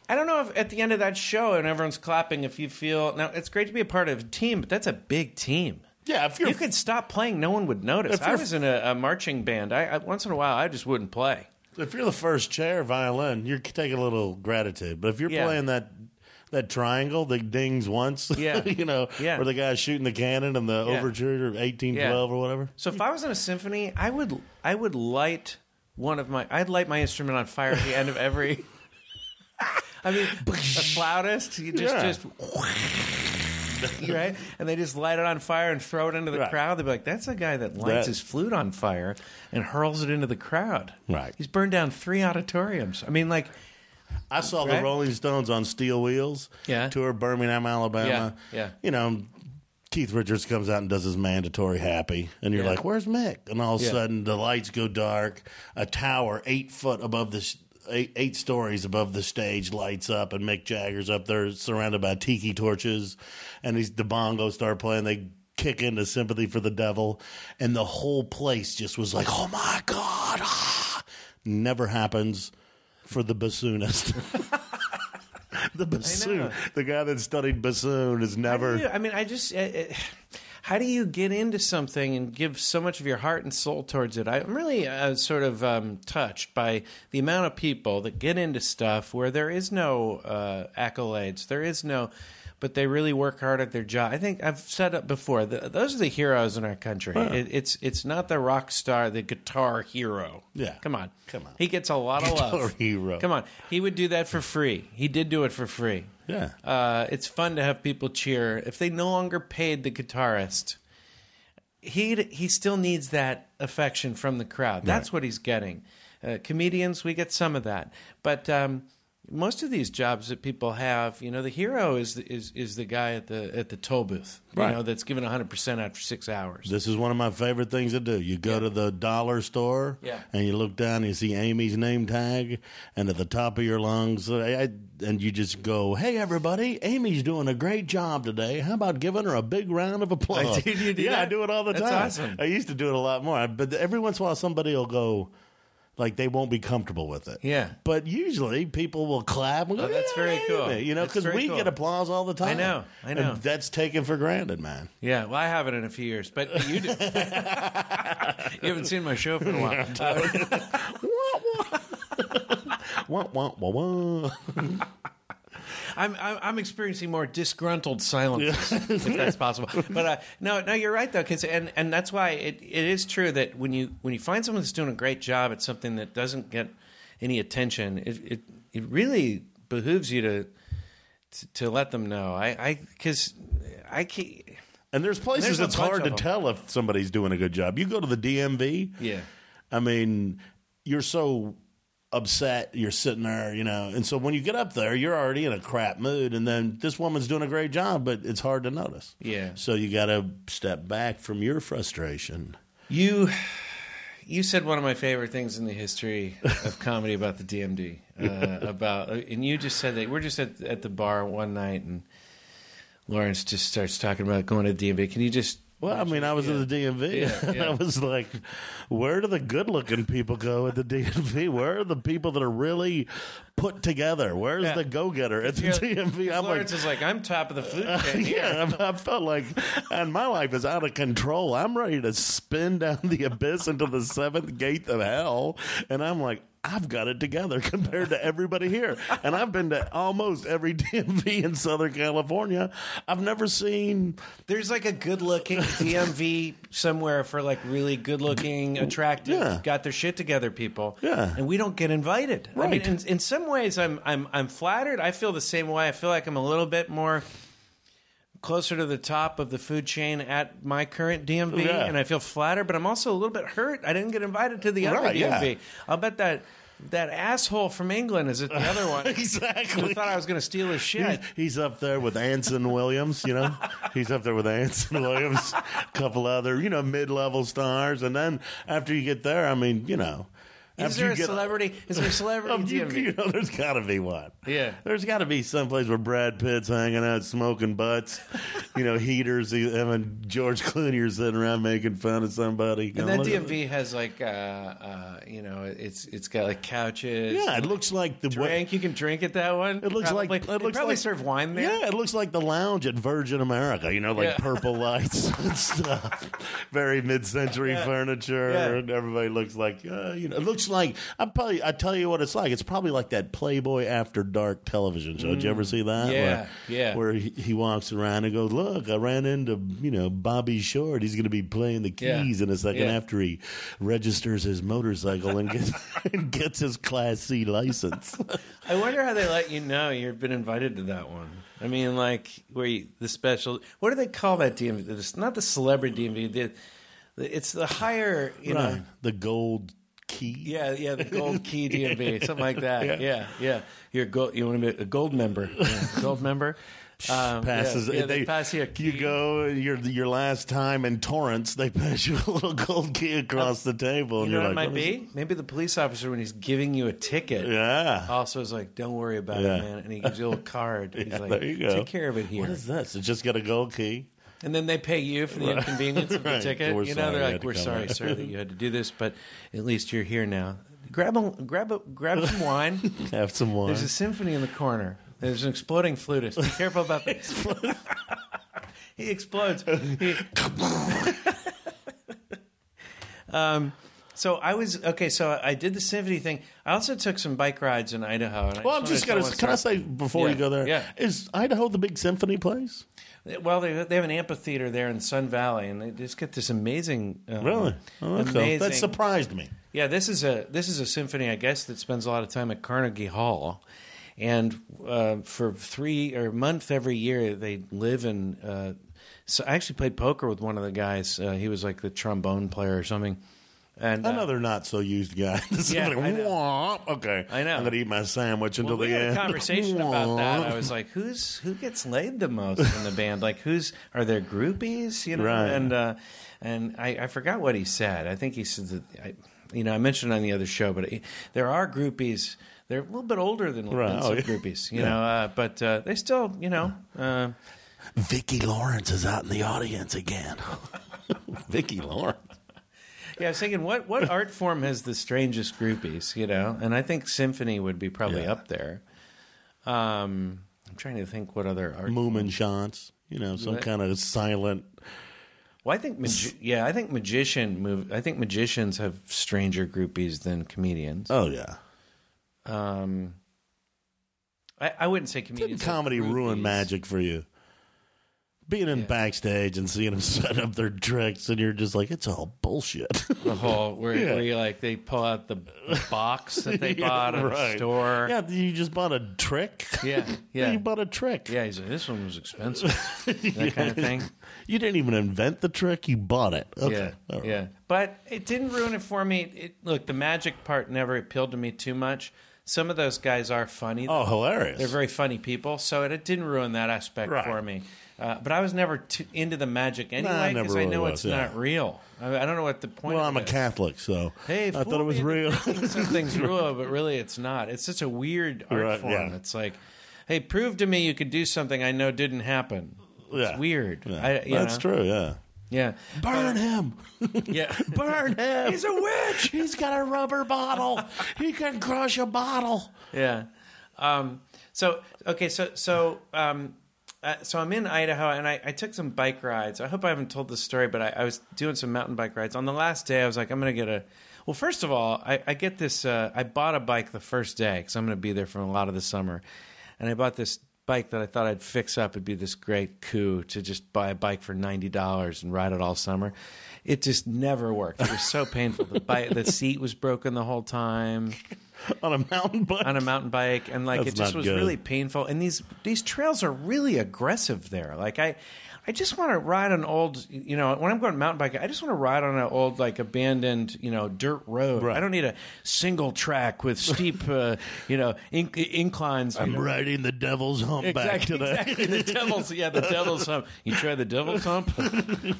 Speaker 2: I don't know if at the end of that show and everyone's clapping, if you feel now it's great to be a part of a team, but that's a big team.
Speaker 4: Yeah, if you're
Speaker 2: You could stop playing, no one would notice.
Speaker 4: If
Speaker 2: I was in a, a marching band. I, I once in a while I just wouldn't play.
Speaker 4: if you're the first chair violin, you're taking a little gratitude. But if you're
Speaker 2: Yeah.
Speaker 4: playing that that triangle that dings once,
Speaker 2: Yeah.
Speaker 4: you know,
Speaker 2: Yeah.
Speaker 4: where the guy's shooting the cannon and the
Speaker 2: Yeah.
Speaker 4: overture of eighteen twelve or whatever.
Speaker 2: So if I was in a symphony, I would I would light one of my I'd light my instrument on fire at the end of every. I mean, a flautist, you just just right, and they just light it on fire and throw it into the
Speaker 4: Right.
Speaker 2: crowd. They'd be like, "That's a guy that lights
Speaker 4: That-
Speaker 2: his flute on fire and hurls it into the crowd."
Speaker 4: Right.
Speaker 2: He's burned down three auditoriums. I mean, like,
Speaker 4: I saw the Rolling Stones on steel wheels.
Speaker 2: Yeah.
Speaker 4: Tour Birmingham, Alabama.
Speaker 2: Yeah, yeah.
Speaker 4: You know, Keith Richards comes out and does his mandatory happy, and you're
Speaker 2: Yeah.
Speaker 4: like, "Where's Mick?" And all of a
Speaker 2: Yeah.
Speaker 4: sudden, the lights go dark. A tower eight foot above the. s- Eight, eight stories above the stage lights up, and Mick Jagger's up there surrounded by tiki torches, and these the bongos start playing. They kick into "Sympathy for the Devil," and the whole place just was like, "Oh my god!" ah." Never happens for the bassoonist. the bassoon, the guy that studied bassoon, is never.
Speaker 2: you- I mean, I just. Uh, uh, how do you get into something and give so much of your heart and soul towards it? I'm really uh, sort of um, touched by the amount of people that get into stuff where there is no uh, accolades, there is no, but they really work hard at their job. I think I've said it before. The, those are the heroes in our country. It, it's it's not the rock star, the guitar hero.
Speaker 4: Yeah.
Speaker 2: come on,
Speaker 4: Come on.
Speaker 2: He gets a lot of
Speaker 4: Guitar
Speaker 2: love.
Speaker 4: hero.
Speaker 2: Come on, he would do that for free. He did do it for free.
Speaker 4: Yeah.
Speaker 2: Uh, it's fun to have people cheer. If they no longer paid the guitarist, he he still needs that affection from the crowd. That's what he's getting. Uh, comedians, we get some of that, but um, most of these jobs that people have, you know, the hero is the, is is the guy at the at the toll booth, you
Speaker 4: Right.
Speaker 2: know, that's given hundred percent after six hours.
Speaker 4: This is one of my favorite things to do. You go to the dollar store
Speaker 2: Yeah.
Speaker 4: and you look down and you see Amy's name tag, and at the top of your lungs, uh, I- and you just go, "Hey, everybody! Amy's doing a great job today. How about giving her a big round of applause?"
Speaker 2: I do- you do
Speaker 4: yeah, I do it all the
Speaker 2: That's
Speaker 4: time.
Speaker 2: awesome.
Speaker 4: I used to do it a lot more, but every once in a while, somebody will go. Like they won't be comfortable with it.
Speaker 2: Yeah.
Speaker 4: but usually people will clap. And go,
Speaker 2: Oh, that's
Speaker 4: "Yeah,
Speaker 2: very cool.
Speaker 4: You know, because we
Speaker 2: cool.
Speaker 4: get applause all the time.
Speaker 2: I know, I know.
Speaker 4: And that's taken for granted, man.
Speaker 2: Yeah, well, I haven't in a few years, but you do. you haven't seen my show for a while.
Speaker 4: Wah, wah, wah, wah.
Speaker 2: I'm, I'm I'm experiencing more disgruntled silences, if that's possible. But uh, no, no, you're right though, 'cause- and and that's why it, it is true that when you when you find someone that's doing a great job at something that doesn't get any attention, it it, it really behooves you to, to to let them know. I I because I can't.
Speaker 4: And there's places it's hard to
Speaker 2: them.
Speaker 4: tell if somebody's doing a good job. You go to the DMV.
Speaker 2: Yeah.
Speaker 4: I mean, you're so upset. You're sitting there, you know. And so when you get up there, you're already in a crap mood. And then this woman's doing a great job, but it's hard to notice.
Speaker 2: Yeah.
Speaker 4: So you got to step back from your frustration.
Speaker 2: You you said one of my favorite things in the history of comedy about the DMV. Uh, about and you just said that we're just at at the bar one night and Lawrence just starts talking about going to DMV. Can you just
Speaker 4: Well, I mean, I was at the DMV.
Speaker 2: Yeah,
Speaker 4: and
Speaker 2: yeah.
Speaker 4: I was like, where do the good looking people go at the DMV? Where are the people that are really put together? Where's
Speaker 2: Yeah.
Speaker 4: the go getter at the DMV? I'm like,
Speaker 2: Lawrence is like, I'm top of the food chain here.
Speaker 4: yeah, I, I felt like, and my life is out of control. I'm ready to spin down the abyss into the seventh gate of hell, and I'm like, I've got it together compared to everybody here. And I've been to almost every DMV in Southern California. I've never seen.
Speaker 2: There's like a good looking DMV somewhere for like really good looking, attractive,
Speaker 4: Yeah.
Speaker 2: got their shit together people.
Speaker 4: Yeah.
Speaker 2: And we don't get invited. I mean, in, in some ways, I'm, I'm, I'm flattered. I feel the same way. I feel like I'm a little bit more closer to the top of the food chain at my current DMV,
Speaker 4: Yeah.
Speaker 2: and I feel flattered, but I'm also a little bit hurt. I didn't get invited to the other
Speaker 4: Right, yeah.
Speaker 2: I'll bet that that asshole from England is at the other one.
Speaker 4: Exactly.
Speaker 2: Who thought I was going to steal his shit.
Speaker 4: He's up there with Anson Williams, you know. He's up there with Anson Williams, a couple other, you know, mid-level stars, and then after you get there, I mean, you know,
Speaker 2: Is there a
Speaker 4: get-
Speaker 2: celebrity? Is there a celebrity
Speaker 4: you, you know, there's got to be one.
Speaker 2: Yeah.
Speaker 4: there's got to be someplace where Brad Pitt's hanging out, smoking butts, you know, heaters. Having George Clooney are sitting around making fun of somebody.
Speaker 2: And that DMV has like, uh, uh, you know, it's it's got like couches.
Speaker 4: Yeah, it looks like the
Speaker 2: drink. You can drink at that one.
Speaker 4: It looks
Speaker 2: probably.
Speaker 4: like it
Speaker 2: They
Speaker 4: looks
Speaker 2: probably
Speaker 4: like,
Speaker 2: serve wine there.
Speaker 4: Yeah, it looks like the lounge at Virgin America. You know, like
Speaker 2: Yeah.
Speaker 4: purple lights and stuff. Very mid-century
Speaker 2: Yeah.
Speaker 4: furniture,
Speaker 2: Yeah.
Speaker 4: and everybody looks like uh, you know. It looks like I probably I tell you what it's like. It's probably like that Playboy After Dark television show. Did you ever see that?
Speaker 2: Mm. Yeah,
Speaker 4: where,
Speaker 2: yeah.
Speaker 4: Where he, he walks around and goes, "Look, I ran into you know Bobby Short. He's going to be playing the
Speaker 2: Yeah.
Speaker 4: keys in a second
Speaker 2: Yeah.
Speaker 4: after he registers his motorcycle and gets and gets his Class C license."
Speaker 2: I wonder how they let you know you've been invited to that one. I mean, like where you, the special. What do they call that DMV? It's not the celebrity DMV. It's the higher, you know.
Speaker 4: The gold key.
Speaker 2: Yeah, yeah, the gold key DMV, something like that.
Speaker 4: Yeah.
Speaker 2: Yeah, yeah. You're gold. You want to be a gold member? Yeah, gold member. Um,
Speaker 4: passes.
Speaker 2: Yeah, yeah,
Speaker 4: they,
Speaker 2: they pass you a
Speaker 4: You go your your last time in Torrance. They pass you a little gold key across the table.
Speaker 2: You know what it might be? Maybe the police officer when he's giving you a ticket.
Speaker 4: Yeah.
Speaker 2: Also, is like, "Don't worry about
Speaker 4: Yeah.
Speaker 2: it, man," and he gives you a little card. He's like,
Speaker 4: there you go.
Speaker 2: "Take care of it here."
Speaker 4: What is this? It just got a gold key.
Speaker 2: And then they pay you for the inconvenience of the
Speaker 4: Right.
Speaker 2: ticket.
Speaker 4: We're
Speaker 2: you know,
Speaker 4: sorry
Speaker 2: they're like, "We're sorry, sir, that you had to do this, but at least you're here now. Grab a grab a grab some wine.
Speaker 4: Have some wine.
Speaker 2: There's a symphony in the corner. There's an exploding flutist. Be careful about that. he explodes. He- um, so I was okay. So I did the symphony thing. I also took some bike rides in Idaho.
Speaker 4: Well, I'm just gonna. Can I say before
Speaker 2: Yeah,
Speaker 4: you go there?
Speaker 2: yeah.
Speaker 4: Is Idaho the big symphony place?
Speaker 2: Well, they they have an amphitheater there in Sun Valley, and they just get this amazing, um,
Speaker 4: Really? Oh, okay.
Speaker 2: amazing.
Speaker 4: That surprised me.
Speaker 2: Yeah, this is a this is a symphony, I guess, that spends a lot of time at Carnegie Hall, and uh, for three or a month every year they live in. Uh, so I actually played poker with one of the guys. Uh, he was like the trombone player or something. And uh,
Speaker 4: Another not so used guy.
Speaker 2: Yeah,
Speaker 4: like,
Speaker 2: I know.
Speaker 4: Okay,
Speaker 2: I know.
Speaker 4: I'm gonna eat my sandwich until
Speaker 2: well, we
Speaker 4: the
Speaker 2: had
Speaker 4: end.
Speaker 2: a conversation about that. I was like, "Who's who gets laid the most in the band? Like, who's are there groupies? You know?"
Speaker 4: Right.
Speaker 2: And uh, and I, I forgot what he said. I think he said that I, you know I mentioned it on the other show, but he, there are groupies. They're a little bit older than,
Speaker 4: Right.
Speaker 2: than
Speaker 4: Oh, yeah.
Speaker 2: groupies, you
Speaker 4: Yeah.
Speaker 2: know. Uh, but uh, they still, you know. Uh,
Speaker 4: Vicki Lawrence is out in the audience again. Vicki Lawrence.
Speaker 2: Yeah, I was thinking, what what art form has the strangest groupies? You know, and I think symphony would be probably
Speaker 4: Yeah.
Speaker 2: up there. Um, I'm trying to think what other art.
Speaker 4: Moomin shots. You know, some
Speaker 2: What?
Speaker 4: kind of silent.
Speaker 2: Well, I think magi- yeah, I think magician move. I think magicians have stranger groupies than comedians.
Speaker 4: Oh yeah.
Speaker 2: Um, I, I wouldn't say
Speaker 4: Didn't comedy ruin magic for you? Being in
Speaker 2: Yeah.
Speaker 4: backstage and seeing them set up their tricks, and you're just like, it's all bullshit.
Speaker 2: The whole where,
Speaker 4: Yeah.
Speaker 2: where you like they pull out the, the box that they
Speaker 4: Yeah,
Speaker 2: bought at a
Speaker 4: right.
Speaker 2: store.
Speaker 4: yeah, you just bought a trick.
Speaker 2: yeah, yeah.
Speaker 4: you bought a trick.
Speaker 2: Yeah, he's like, this one was expensive. that kind of thing.
Speaker 4: You didn't even invent the trick; you bought it. Okay.
Speaker 2: Yeah,
Speaker 4: All right.
Speaker 2: yeah. But it didn't ruin it for me. It, look, the magic part never appealed to me too much. Some of those guys are funny.
Speaker 4: Oh, hilarious!
Speaker 2: They're very funny people, so it, it didn't ruin that aspect
Speaker 4: Right.
Speaker 2: for me. Uh, but I was never too into the magic anyway because I
Speaker 4: really
Speaker 2: know
Speaker 4: was,
Speaker 2: it's
Speaker 4: yeah.
Speaker 2: not real. I, I don't know what the point.
Speaker 4: well, I'm a
Speaker 2: is.
Speaker 4: Catholic, so
Speaker 2: Hey,
Speaker 4: I thought it was real.
Speaker 2: Something's real, but really it's not. It's such a weird art
Speaker 4: Right,
Speaker 2: form.
Speaker 4: yeah.
Speaker 2: It's like, hey, prove to me you could do something I know didn't happen.
Speaker 4: Yeah.
Speaker 2: It's weird.
Speaker 4: Yeah.
Speaker 2: I, you
Speaker 4: That's
Speaker 2: know?
Speaker 4: true. Yeah.
Speaker 2: Yeah.
Speaker 4: Burn him!
Speaker 2: Yeah.
Speaker 4: Burn him!
Speaker 2: He's a witch.
Speaker 4: He's got a rubber bottle. he can crush a bottle.
Speaker 2: Yeah. Um, so okay, so so um, uh, so I'm in Idaho, and I, I took some bike rides. I hope I haven't told this story, but I, I was doing some mountain bike rides. On the last day, I was like, I'm going to get a. Well, first of all, I, I get this. Uh, I bought a bike the first day because I'm going to be there for a lot of the summer, and I bought this bike that I thought I'd fix up. It'd be this great coup to just buy a bike for ninety dollars and ride it all summer. It just never worked. It was so painful. The bike, the seat was broken the whole time.
Speaker 4: on a mountain bike.
Speaker 2: on a mountain bike, and like
Speaker 4: That's
Speaker 2: it just was
Speaker 4: good.
Speaker 2: really painful. And these these trails are really aggressive there. Like I. I just want to ride an old, you know, when I'm going mountain biking, I just want to ride on an old, like, abandoned, you know, dirt road.
Speaker 4: Right.
Speaker 2: I don't need a single track with steep, uh, you know, inc- inclines.
Speaker 4: I'm
Speaker 2: know.
Speaker 4: riding the devil's hump back
Speaker 2: Exactly,
Speaker 4: today.
Speaker 2: exactly. The devil's, yeah, the devil's hump. You try the devil's hump,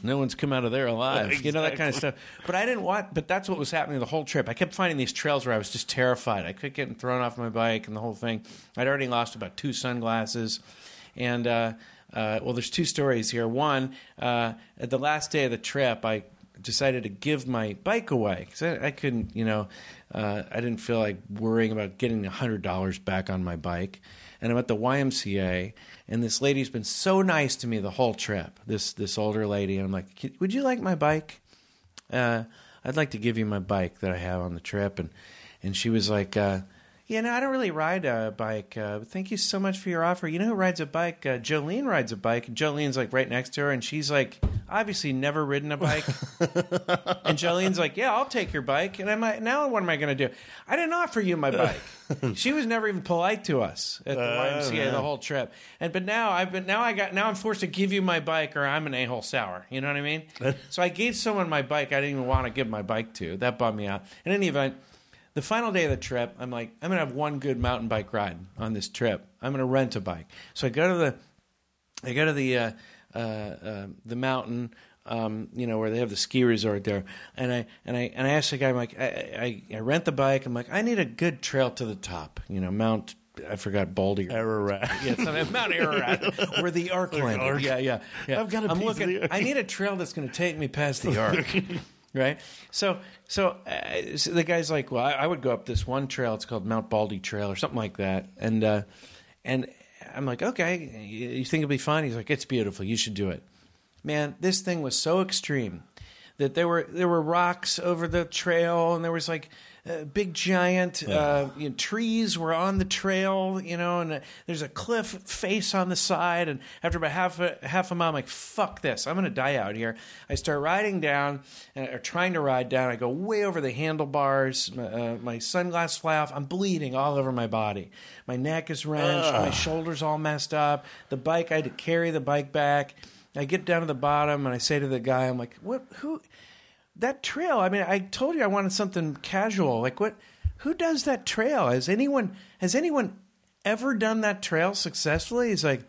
Speaker 2: no one's come out of there alive. You know that kind of stuff. But I didn't want. But that's what was happening the whole trip. I kept finding these trails where I was just terrified. I kept getting thrown off my bike and the whole thing. I'd already lost about two sunglasses, and uh, uh, well, there's two stories here. One, uh, at the last day of the trip, I decided to give my bike away because I, I couldn't, you know, uh, I didn't feel like worrying about getting hundred dollars back on my bike. And I'm at the YMCA, and this lady's been so nice to me the whole trip. This this older lady, and I'm like, "Would you like my bike? Uh, I'd like to give you my bike that I have on the trip." And and she was like, uh, "Yeah, no, I don't really ride a bike. Uh, thank you so much for your offer. You know who rides a bike? Uh, Jolene rides a bike. Jolene's like right next to her, and she's like obviously never ridden a bike. and Jolene's like, "Yeah, I'll take your bike." And I'm like, "Now what am I going to do? I didn't offer you my bike." she was never even polite to us at the YMCA the whole trip. And but now I've been now I got now I'm forced to give you my bike or I'm an a hole sour. You know what I mean? so I gave someone my bike I didn't even want to give my bike to. That bummed me out. In any event, the final day of the trip, I'm like, I'm gonna have one good mountain bike ride on this trip. I'm gonna rent a bike. So I go to the I go to the uh, uh, uh, the mountain, um, you know, where they have the ski resort there, and I and I and I asked the guy, I'm like, I, I, I rent the bike. I'm like, I need a good trail to the top, you know, Mount. I forgot Baldy.
Speaker 4: Ararat.
Speaker 2: Yeah, something, Mount Ararat, where the Ark landed.
Speaker 4: Ark.
Speaker 2: Yeah, yeah, yeah.
Speaker 4: I've got a
Speaker 2: I'm looking. I need a trail that's going to take me past the Ark. right. So, so, uh, so the guy's like, well, I, I would go up this one trail. It's called Mount Baldy Trail or something like that, and uh, and I'm like, okay, you think it'll be fun? He's like, it's beautiful. You should do it. Man, this thing was so extreme that there were there were rocks over the trail, and there was like uh, big giant uh, you know, trees were on the trail, you know, and uh, there's a cliff face on the side. And after about half a half a mile, I'm like, "Fuck this! I'm going to die out here." I start riding down, or trying to ride down. I go way over the handlebars. My, uh, my sunglasses fly off. I'm bleeding all over my body. My neck is wrenched. My shoulders all messed up. The bike, I had to carry the bike back. I get down to the bottom and I say to the guy, I'm like, "What? Who? That trail? I mean, I told you I wanted something casual. Like what? Who does that trail? Has anyone? Has anyone ever done that trail successfully?" He's like,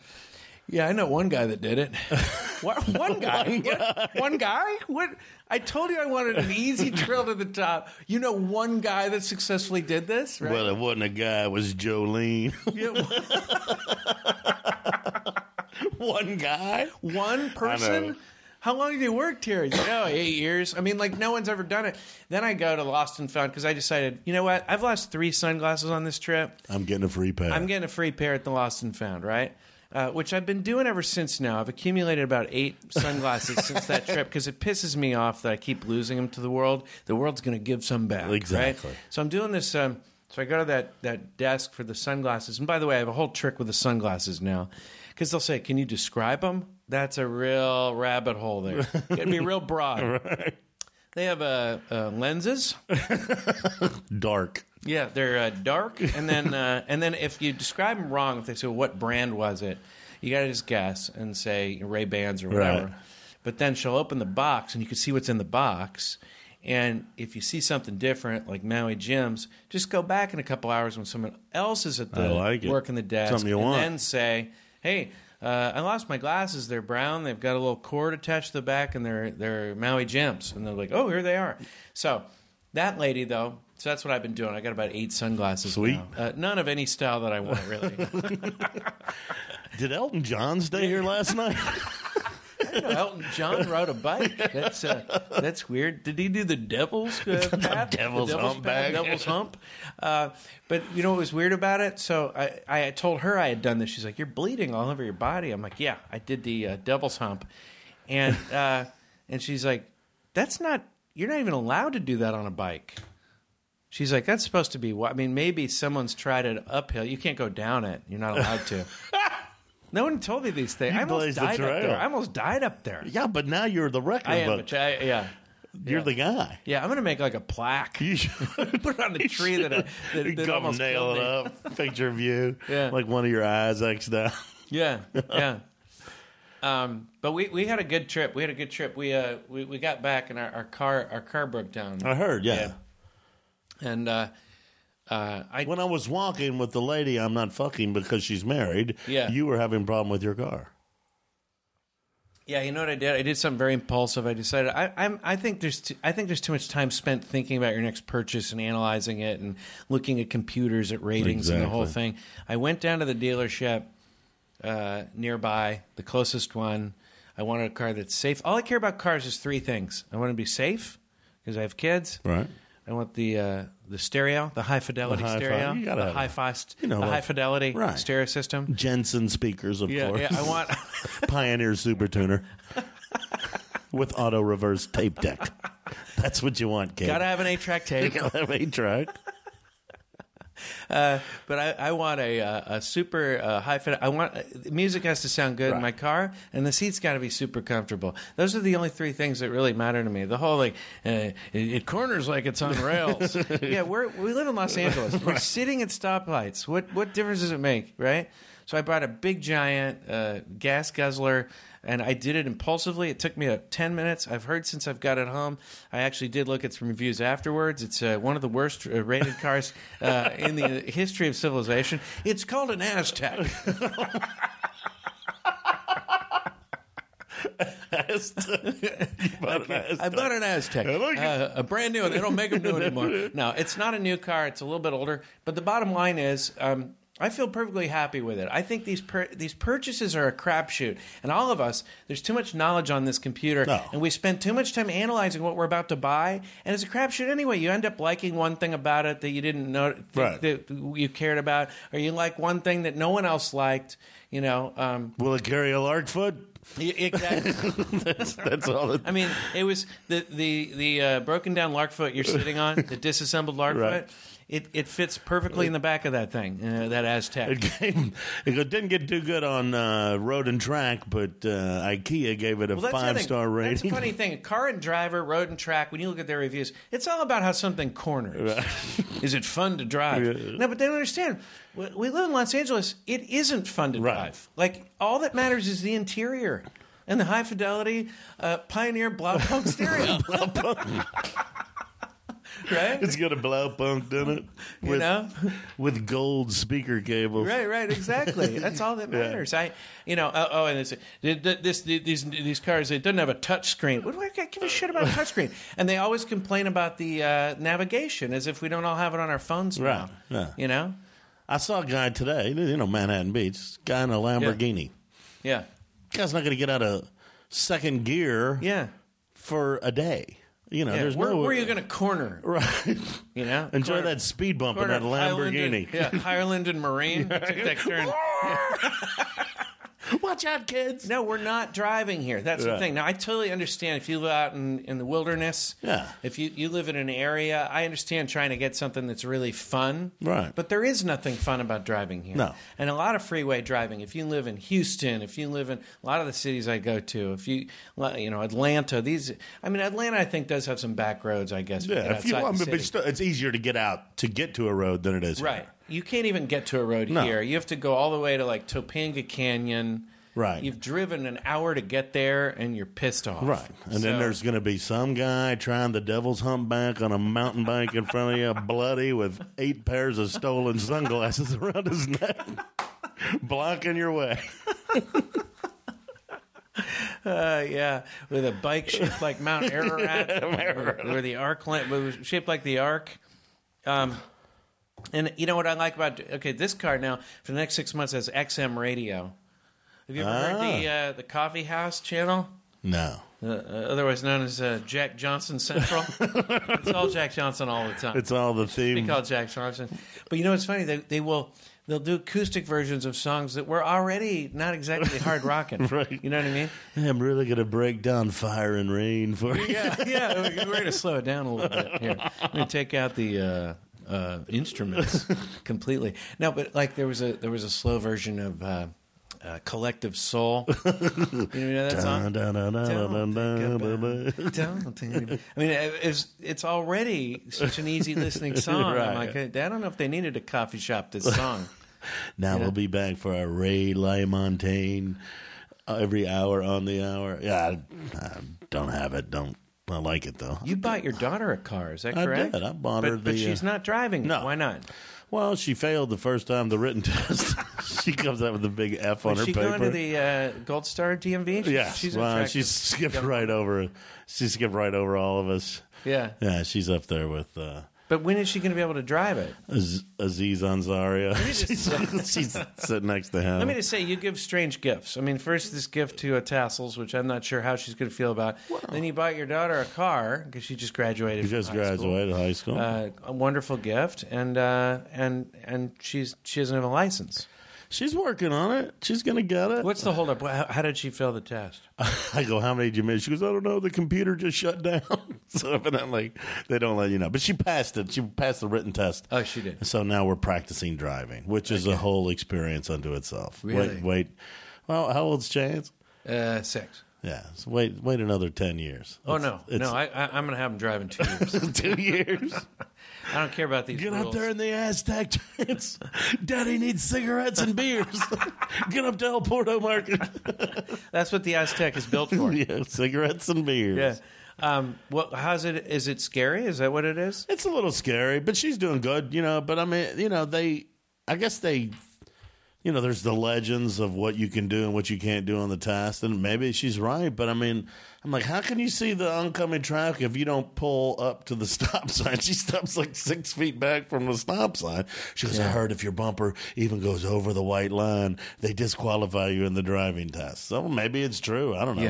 Speaker 2: "Yeah, I know one guy that did it. what? One guy? What? One guy? What? I told you I wanted an easy trail to the top. You know, one guy that successfully did this, right?
Speaker 4: Well, it wasn't a guy. It was Jolene. One guy.
Speaker 2: One person? How long have you worked here? He's like, oh, eight years. I mean, like, no one's ever done it. Then I go to Lost and Found because I decided, you know what? I've lost three sunglasses on this trip.
Speaker 4: I'm getting a free pair.
Speaker 2: I'm getting a free pair at the Lost and Found, right? Uh, which I've been doing ever since now. I've accumulated about eight sunglasses since that trip because it pisses me off that I keep losing them to the world. The world's going to give some back.
Speaker 4: Exactly.
Speaker 2: Right? So I'm doing this. Um, so I go to that, that desk for the sunglasses. And by the way, I have a whole trick with the sunglasses now because they'll say, Can you describe them? That's a real rabbit hole there. To be real broad. They have uh, uh, lenses.
Speaker 4: Dark.
Speaker 2: Yeah, they're uh, dark, and then uh, and then if you describe them wrong, if they say what brand was it, you got to just guess and say Ray Bans or whatever.
Speaker 4: Right.
Speaker 2: But then she'll open the box, and you can see what's in the box. And if you see something different, like Maui Jim's, just go back in a couple hours when someone else is at the
Speaker 4: I like it.
Speaker 2: working the desk,
Speaker 4: Something you
Speaker 2: and
Speaker 4: want.
Speaker 2: then say, "Hey, uh, I lost my glasses. They're brown. They've got a little cord attached to the back, and they're they're Maui Jim's." And they're like, "Oh, here they are." So that lady, though, so that's what I've been doing. I got about eight sunglasses.
Speaker 4: Sweet.
Speaker 2: now. Uh, none of any style that I want, really.
Speaker 4: Did Elton John stay here last night?
Speaker 2: Elton John rode a bike. That's uh, that's weird. Did he do the Devil's uh, path?
Speaker 4: Devil's
Speaker 2: the
Speaker 4: Hump
Speaker 2: path,
Speaker 4: bag.
Speaker 2: Devil's Hump. Uh, but you know what was weird about it? So I, I told her I had done this. She's like, "You're bleeding all over your body." I'm like, "Yeah, I did the uh, Devil's Hump," and uh, and she's like, "That's not. You're not even allowed to do that on a bike." She's like, "That's supposed to be. what I mean, maybe someone's tried it uphill. You can't go down it. You're not allowed to." No one told me these things.
Speaker 4: You
Speaker 2: I almost
Speaker 4: blazed the
Speaker 2: died up there. I almost died up there.
Speaker 4: yeah, but now you're the record.
Speaker 2: I am.
Speaker 4: but
Speaker 2: Which I, yeah.
Speaker 4: You're
Speaker 2: Yeah.
Speaker 4: the guy.
Speaker 2: Yeah, I'm gonna make like a plaque.
Speaker 4: You should
Speaker 2: Put it on the tree that, I, that,
Speaker 4: you
Speaker 2: that
Speaker 4: come
Speaker 2: almost
Speaker 4: nail
Speaker 2: killed
Speaker 4: it
Speaker 2: me.
Speaker 4: up. Picture of you.
Speaker 2: Yeah.
Speaker 4: Like one of your eyes X'd out.
Speaker 2: Yeah, yeah. Um, but we, we had a good trip. We had a good trip. We uh we, we got back and our, our car our car broke down.
Speaker 4: I heard, yeah.
Speaker 2: Yeah. And uh, uh, I
Speaker 4: When I was walking with the lady I'm not fucking because she's married,
Speaker 2: Yeah.
Speaker 4: you were having a problem with your car.
Speaker 2: Yeah, you know what I did? I did something very impulsive. I decided I, I'm. I think there's. Too, I think there's too much time spent thinking about your next purchase and analyzing it and looking at computers, at ratings, and the whole thing. I went down to the dealership uh, nearby, the closest one. I wanted a car that's safe. All I care about cars is three things. I want to be safe because I have kids.
Speaker 4: Right.
Speaker 2: I want the uh, the stereo, the high fidelity
Speaker 4: The
Speaker 2: stereo, the high fast,
Speaker 4: You know,
Speaker 2: the high fidelity
Speaker 4: Right.
Speaker 2: stereo system.
Speaker 4: Jensen speakers, of
Speaker 2: Yeah,
Speaker 4: course.
Speaker 2: yeah. I want.
Speaker 4: Pioneer Super Tuner with auto reverse tape deck. That's what you want, kid.
Speaker 2: Gotta have an eight track tape.
Speaker 4: Gotta have eight track.
Speaker 2: Uh, but I, I want a, uh, a super uh, high fit. I want uh, music has to sound good in my car, and the seats got to be super comfortable. Those are the only three things that really matter to me. The whole like uh, it, it corners like it's on rails. yeah, we're we live in Los Angeles. We're sitting at stoplights. What what difference does it make, right? So I bought a big giant uh, gas guzzler, and I did it impulsively. It took me uh, ten minutes. I've heard since I've got it home. I actually did look at some reviews afterwards. It's uh, one of the worst uh, rated cars uh, in the history of civilization. It's called an Aztek. I bought an
Speaker 4: Aztek,
Speaker 2: uh, a brand new one. They don't make them new anymore. No, it's not a new car. It's a little bit older. But the bottom line is, um, I feel perfectly happy with it. I think these pur- these purchases are a crapshoot, and all of us, there's too much knowledge on this computer,
Speaker 4: No.
Speaker 2: and we spend too much time analyzing what we're about to buy, and it's a crapshoot anyway. You end up liking one thing about it that you didn't know
Speaker 4: Right.
Speaker 2: that you cared about, or you like one thing that no one else liked. You know, um,
Speaker 4: Will it carry a Larkfoot?
Speaker 2: y- exactly.
Speaker 4: That's, that's all. It,
Speaker 2: I mean, it was the the the uh, broken down Larkfoot you're sitting on, the disassembled Larkfoot.
Speaker 4: Right.
Speaker 2: It it fits perfectly in the back of that thing, uh, that Aztek.
Speaker 4: it, came, it didn't get too good on uh, road and track, but uh, IKEA gave it a
Speaker 2: Well,
Speaker 4: five star rating.
Speaker 2: That's the funny thing. Car and Driver, Road and Track. When you look at their reviews, it's all about how something corners. Is it fun to drive?
Speaker 4: Yeah.
Speaker 2: No, but they don't understand. We live in Los Angeles. It isn't fun to
Speaker 4: Right.
Speaker 2: drive. Like all that matters is the interior and the high fidelity uh, Pioneer Blaupunkt stereo. right?
Speaker 4: It's got a Blaupunkt in it
Speaker 2: You
Speaker 4: with,
Speaker 2: know?
Speaker 4: with gold speaker cables.
Speaker 2: Right, right, exactly. That's all that matters. I, you know, uh, oh, and it's, this, this, these, these cars, it doesn't have a touch screen. What do I give a shit about a touch screen? And they always complain about the uh, navigation as if we don't all have it on our phones now.
Speaker 4: Right, yeah.
Speaker 2: You know?
Speaker 4: I saw a guy today, you know, Manhattan Beach, guy in a Lamborghini.
Speaker 2: Yeah.
Speaker 4: Guy's not going to get out of second gear
Speaker 2: Yeah.
Speaker 4: for a day. You know,
Speaker 2: yeah.
Speaker 4: there's
Speaker 2: where,
Speaker 4: no
Speaker 2: where are you going to corner?
Speaker 4: right.
Speaker 2: You know?
Speaker 4: Enjoy
Speaker 2: Corner-
Speaker 4: that speed bump in that
Speaker 2: of Highland and-
Speaker 4: Lamborghini.
Speaker 2: yeah, Highland and Marine. Take that turn.
Speaker 4: Watch out, kids.
Speaker 2: No, we're not driving here. That's the thing. Now, I totally understand if you live out in, in the wilderness.
Speaker 4: Yeah.
Speaker 2: If you, you live in an area, I understand trying to get something that's really fun.
Speaker 4: Right.
Speaker 2: But there is nothing fun about driving here.
Speaker 4: No.
Speaker 2: And a lot of freeway driving. If you live in Houston, if you live in a lot of the cities I go to, if you, you know, Atlanta, these, I mean, Atlanta, I think, does have some back roads, I guess.
Speaker 4: Yeah, if you
Speaker 2: outside
Speaker 4: want,
Speaker 2: the
Speaker 4: but it's, still, it's easier to get out to get to a road than it is here.
Speaker 2: You can't even get to a road
Speaker 4: No.
Speaker 2: here. You have to go all the way to like Topanga Canyon.
Speaker 4: Right.
Speaker 2: You've driven an hour to get there and you're pissed off.
Speaker 4: Right. And then there's going to be some guy trying the devil's humpback on a mountain bike in front of you, bloody with eight pairs of stolen sunglasses around his neck, blocking your way.
Speaker 2: Uh, yeah, with a bike shaped like Mount Ararat, where, where the arc lamp was shaped like the arc. Um, and you know what I like about okay, this car now for the next six months has XM radio. Have you ever heard the uh, the Coffee House channel?
Speaker 4: No.
Speaker 2: Uh, uh, otherwise known as uh, Jack Johnson Central. it's all Jack Johnson all the time.
Speaker 4: It's all the
Speaker 2: Be
Speaker 4: theme.
Speaker 2: called Jack Johnson. But you know what's funny? They, they will they'll do acoustic versions of songs that were already not exactly hard rocking.
Speaker 4: Right.
Speaker 2: You know what I mean?
Speaker 4: I'm really going to break down fire and rain for you.
Speaker 2: Yeah, yeah. We're going to slow it down a little bit here. I'm going to take out the uh, uh, instruments completely. No, but like there was a there was a slow version of uh, uh, Collective Soul. you know that song? Don't think I mean, it's it's already such an easy listening song. I'm like, I don't know if they needed a coffee shop this song.
Speaker 4: Now we'll be back for our Ray LaMontagne uh, every hour on the hour. Yeah, I, I don't have it. Don't I like it though?
Speaker 2: You bought your daughter a car, is that correct?
Speaker 4: I did. I bought
Speaker 2: but,
Speaker 4: her
Speaker 2: but
Speaker 4: the,
Speaker 2: she's
Speaker 4: uh,
Speaker 2: not driving. it.
Speaker 4: no.
Speaker 2: Why not?
Speaker 4: Well, she failed the first time the written test. she comes out with a big F on
Speaker 2: Was
Speaker 4: her
Speaker 2: she
Speaker 4: paper.
Speaker 2: going to the uh, Gold Star DMV? She's,
Speaker 4: yeah,
Speaker 2: she's
Speaker 4: well, she skipped right over. She skipped right over all of us.
Speaker 2: yeah.
Speaker 4: Yeah, she's up there with uh,
Speaker 2: But when is she going to be able to drive it?
Speaker 4: Az- Aziz Ansari. she's, she's sitting next to him.
Speaker 2: Let me just say, you give strange gifts. I mean, first this gift to a tassels, which I'm not sure how she's going to feel about. Then you bought your daughter a car because she just graduated. from
Speaker 4: just
Speaker 2: high school.
Speaker 4: graduated high school.
Speaker 2: Uh, a wonderful gift, and uh, and and she's she doesn't have a license.
Speaker 4: She's working on it. She's gonna get it.
Speaker 2: What's the holdup? How, how did she fail the test?
Speaker 4: I go, how many did you miss? She goes, I don't know. The computer just shut down. so evidently, they don't let you know. But she passed it. She passed the written test.
Speaker 2: Oh, she did.
Speaker 4: So now we're practicing driving, which is a whole experience unto itself.
Speaker 2: Really?
Speaker 4: Wait, wait. Well, how old's Chance?
Speaker 2: Uh, six.
Speaker 4: Yeah. So wait, wait another ten years.
Speaker 2: Oh no,
Speaker 4: it's
Speaker 2: no! I, I, I'm going to have him driving two years.
Speaker 4: two years.
Speaker 2: I don't care about these
Speaker 4: Get
Speaker 2: rules.
Speaker 4: up there in the Aztek Chance. Daddy needs cigarettes and beers. Get up to El Porto Market.
Speaker 2: That's what the Aztek is built for.
Speaker 4: yeah, cigarettes and beers.
Speaker 2: Yeah. Um, what? How's it? Is it scary? Is that what it is?
Speaker 4: It's a little scary, but she's doing good, you know. But I mean, you know, they, I guess they, you know, there's the legends of what you can do and what you can't do on the test, and maybe she's right. But I mean, I'm like, how can you see the oncoming traffic if you don't pull up to the stop sign? She stops like six feet back from the stop sign. She goes, I heard if your bumper even goes over the white line, they disqualify you in the driving test. So maybe it's true. I don't know.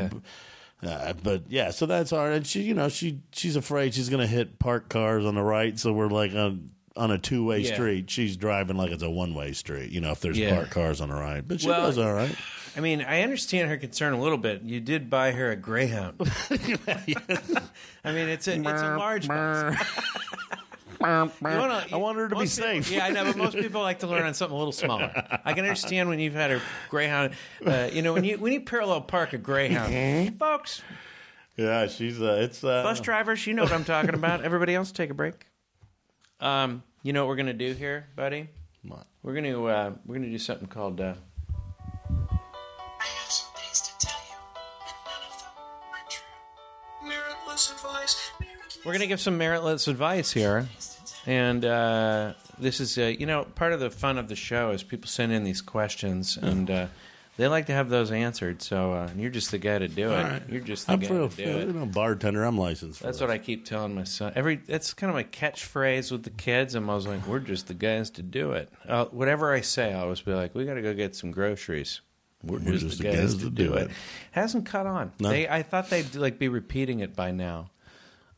Speaker 2: Yeah.
Speaker 4: Uh, but yeah, so that's hard, and she, you know, she she's afraid she's going to hit parked cars on the right, so we're like on on a two way
Speaker 2: Yeah.
Speaker 4: street. She's driving like it's a one way street, you know, if there's
Speaker 2: Yeah.
Speaker 4: parked cars on the right. But she
Speaker 2: Well-
Speaker 4: does all right.
Speaker 2: I mean, I understand her concern a little bit. You did buy her a Greyhound. I mean, it's a it's a large bus. Wanna-
Speaker 4: I want her to be
Speaker 2: most people-
Speaker 4: safe.
Speaker 2: yeah, I know, but most people like to learn on something a little smaller. I can understand when you've had a Greyhound. Uh, you know, when you when you parallel park a Greyhound, folks,
Speaker 4: Yeah, she's uh, it's uh,
Speaker 2: bus drivers, you know what I'm talking about. Everybody else, take a break. Um, you know what we're gonna do here, buddy?
Speaker 4: What?
Speaker 2: We're gonna uh, we're gonna do something called. Uh,
Speaker 3: I have some things to tell you, and none of them are true. Meritless advice.
Speaker 2: We're going to give some meritless advice here. And uh, this is, uh, you know, part of the fun of the show is people send in these questions and uh, they like to have those answered. So uh, you're just the guy to do it.
Speaker 4: Right.
Speaker 2: You're just the
Speaker 4: I'm
Speaker 2: guy
Speaker 4: for,
Speaker 2: to do it.
Speaker 4: know, bartender. I'm licensed.
Speaker 2: That's what I keep telling my son. Every that's kind of my catchphrase with the kids. I'm always like, "We're just the guys to do it." Uh, whatever I say, I always be like, "We got to go get some groceries." We're, just, the guys, to do it. Hasn't caught on.
Speaker 4: No.
Speaker 2: They, I thought they'd like be repeating it by now,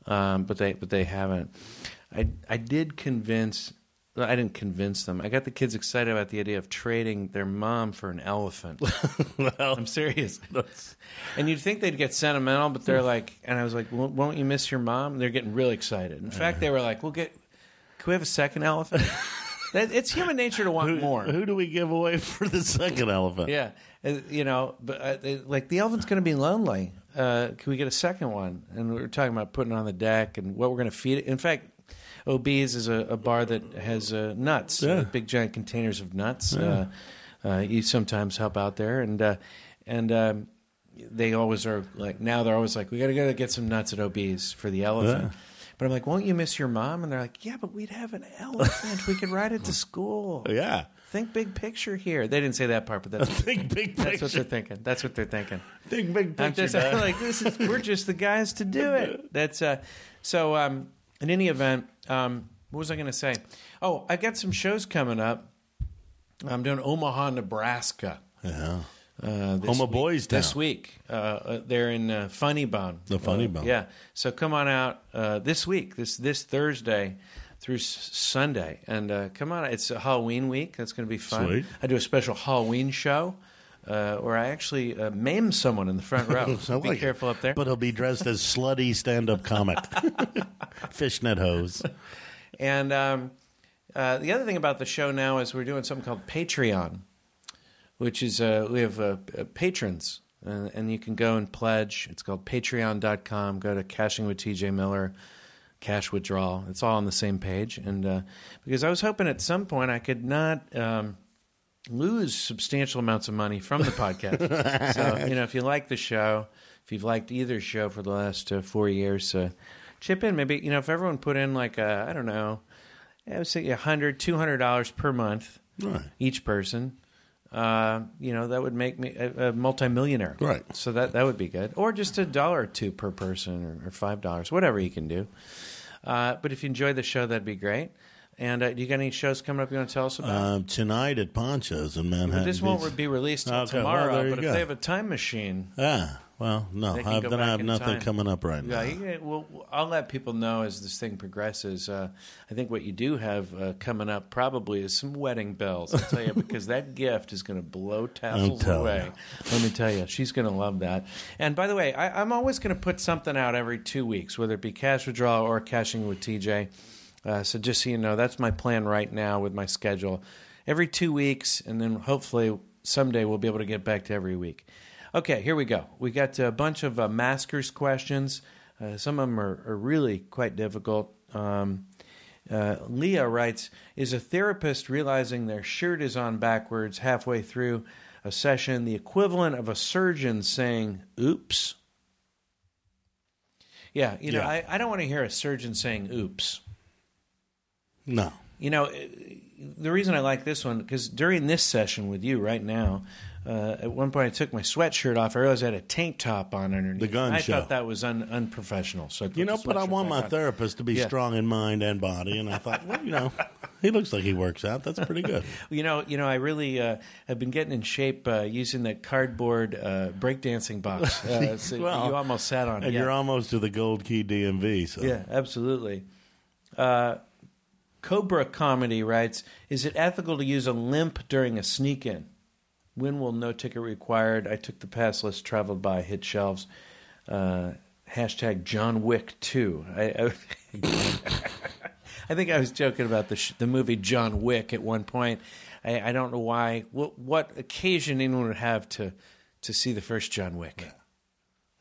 Speaker 2: um, but they but they haven't. I I did convince. I didn't convince them. I got the kids excited about the idea of trading their mom for an elephant.
Speaker 4: well,
Speaker 2: I'm serious. And you'd think they'd get sentimental, but they're like, and I was like, "Won't won't you miss your mom?" They're getting really excited. In fact, they were like, "We'll get. Can we have a second elephant?" that, it's human nature to want
Speaker 4: who,
Speaker 2: more.
Speaker 4: who do we give away for the second elephant?
Speaker 2: Yeah, you know, but uh, they- like the elephant's going to be lonely. Uh, can we get a second one? And we were talking about putting it on the deck and what we're going to feed it. In fact, OB's is a, a bar that has uh, nuts,
Speaker 4: Yeah.
Speaker 2: uh, big giant containers of nuts. Uh, uh, you sometimes help out there, and uh, and um, they always are like now they're always like we got to go get some nuts at OB's for the elephant.
Speaker 4: Yeah.
Speaker 2: But I'm like, won't you miss your mom? And they're like, yeah, but we'd have an elephant. we could ride it to school.
Speaker 4: Yeah.
Speaker 2: Think big picture here. They didn't say that part, but that's
Speaker 4: Think big picture.
Speaker 2: that's what they're thinking. That's what they're thinking.
Speaker 4: Think big
Speaker 2: I'm
Speaker 4: picture.
Speaker 2: just
Speaker 4: Dad.
Speaker 2: like this is we're just the guys to do it. That's uh so um in any event, um what was I gonna say? Oh, I got some shows coming up. I'm doing Omaha, Nebraska.
Speaker 4: yeah.
Speaker 2: Uh, this
Speaker 4: Home of
Speaker 2: week-
Speaker 4: Boys
Speaker 2: this week. Uh, uh, they're in uh, Funny Bone.
Speaker 4: The Funny
Speaker 2: Uh,
Speaker 4: Bone.
Speaker 2: Yeah. So come on out uh, this week, this this Thursday through S- Sunday, and uh, come on. It's a Halloween week. That's going to be fun.
Speaker 4: Sweet.
Speaker 2: I do a special Halloween show. Uh, where I actually uh, maim someone in the front row. So be
Speaker 4: like it.
Speaker 2: careful up there.
Speaker 4: But he'll be dressed as slutty stand-up comic, fishnet hose.
Speaker 2: And um, uh, the other thing about the show now is we're doing something called Patreon. which is uh, we have uh, uh, patrons, and you can go and pledge. It's called Patreon.com. Go to Cashing with TJ Miller, cash withdrawal. It's all on the same page, and uh, because I was hoping at some point I could not. Um, lose substantial amounts of money from the podcast. so, you know, if you like the show, if you've liked either show for the last uh, four years, uh, chip in. Maybe, you know, if everyone put in like, I I don't know, I would say $100, $200 per month,
Speaker 4: Right.
Speaker 2: each person, uh, you know, that would make me a, a multimillionaire.
Speaker 4: Right.
Speaker 2: So that, that would be good. Or just a dollar or two per person or, or $5, whatever you can do. Uh, but if you enjoy the show, that'd be great. And uh, do you got any shows coming up you want to tell us about?
Speaker 4: Uh, tonight at Pancho's in Manhattan.
Speaker 2: This
Speaker 4: Beach.
Speaker 2: won't be released till
Speaker 4: Okay,
Speaker 2: tomorrow,
Speaker 4: you
Speaker 2: but if they have a time machine,
Speaker 4: Ah, well, no, I've,
Speaker 2: go
Speaker 4: then I have
Speaker 2: in
Speaker 4: nothing
Speaker 2: time.
Speaker 4: coming up right now.
Speaker 2: yeah, well, I'll let people know as this thing progresses. Uh, I think what you do have uh, coming up probably is some wedding bells. I'll tell you because that gift is going to blow tassels away.
Speaker 4: you.
Speaker 2: Let me tell you, she's going to love that. And by the way, I, I'm always going to put something out every two weeks, whether it be cash withdrawal or cashing with TJ. Uh, so just so you know, that's my plan right now with my schedule. Every two weeks, and then hopefully someday we'll be able to get back to every week. Okay, here we go. We got a bunch of uh, maskers questions. Uh, some of them are, are really quite difficult. Um, uh, Leah writes Is a therapist realizing their shirt is on backwards halfway through a session the equivalent of a surgeon saying, oops? Yeah, you know,
Speaker 4: Yeah.
Speaker 2: I, I don't want to hear a surgeon saying oops.
Speaker 4: No.
Speaker 2: You know, the reason I like this one because during this session with you right now, uh, at one point I took my sweatshirt off. I realized I had a tank top on underneath.
Speaker 4: The gun
Speaker 2: I
Speaker 4: show.
Speaker 2: thought that was un- unprofessional. So I
Speaker 4: You know, but I want my
Speaker 2: on.
Speaker 4: therapist to be
Speaker 2: Yeah.
Speaker 4: strong in mind and body, and I thought, well, you know, he looks like he works out. That's pretty good.
Speaker 2: You know, you know, I really uh, have been getting in shape uh, using that cardboard uh, breakdancing box. Uh, so
Speaker 4: Well,
Speaker 2: you almost sat on it.
Speaker 4: And
Speaker 2: yeah.
Speaker 4: you're almost to the gold key DMV. So
Speaker 2: Yeah, absolutely. Uh, Cobra Comedy writes Is it ethical to use a limp during a sneak in? When will no ticket required? I took the pass list traveled by, hit shelves. Uh, hashtag John Wick 2. I, I, I think I was joking about the, sh- the movie John Wick at one point. I, I don't know why. What, what occasion anyone would have to, to see the first John Wick?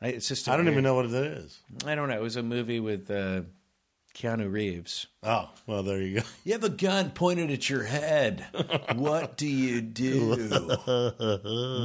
Speaker 2: I, it's just
Speaker 4: I don't even know what it is.
Speaker 2: I don't know. It was a movie with uh, Keanu Reeves.
Speaker 4: Oh, well, there you go.
Speaker 2: You have a gun pointed at your head. what do you do?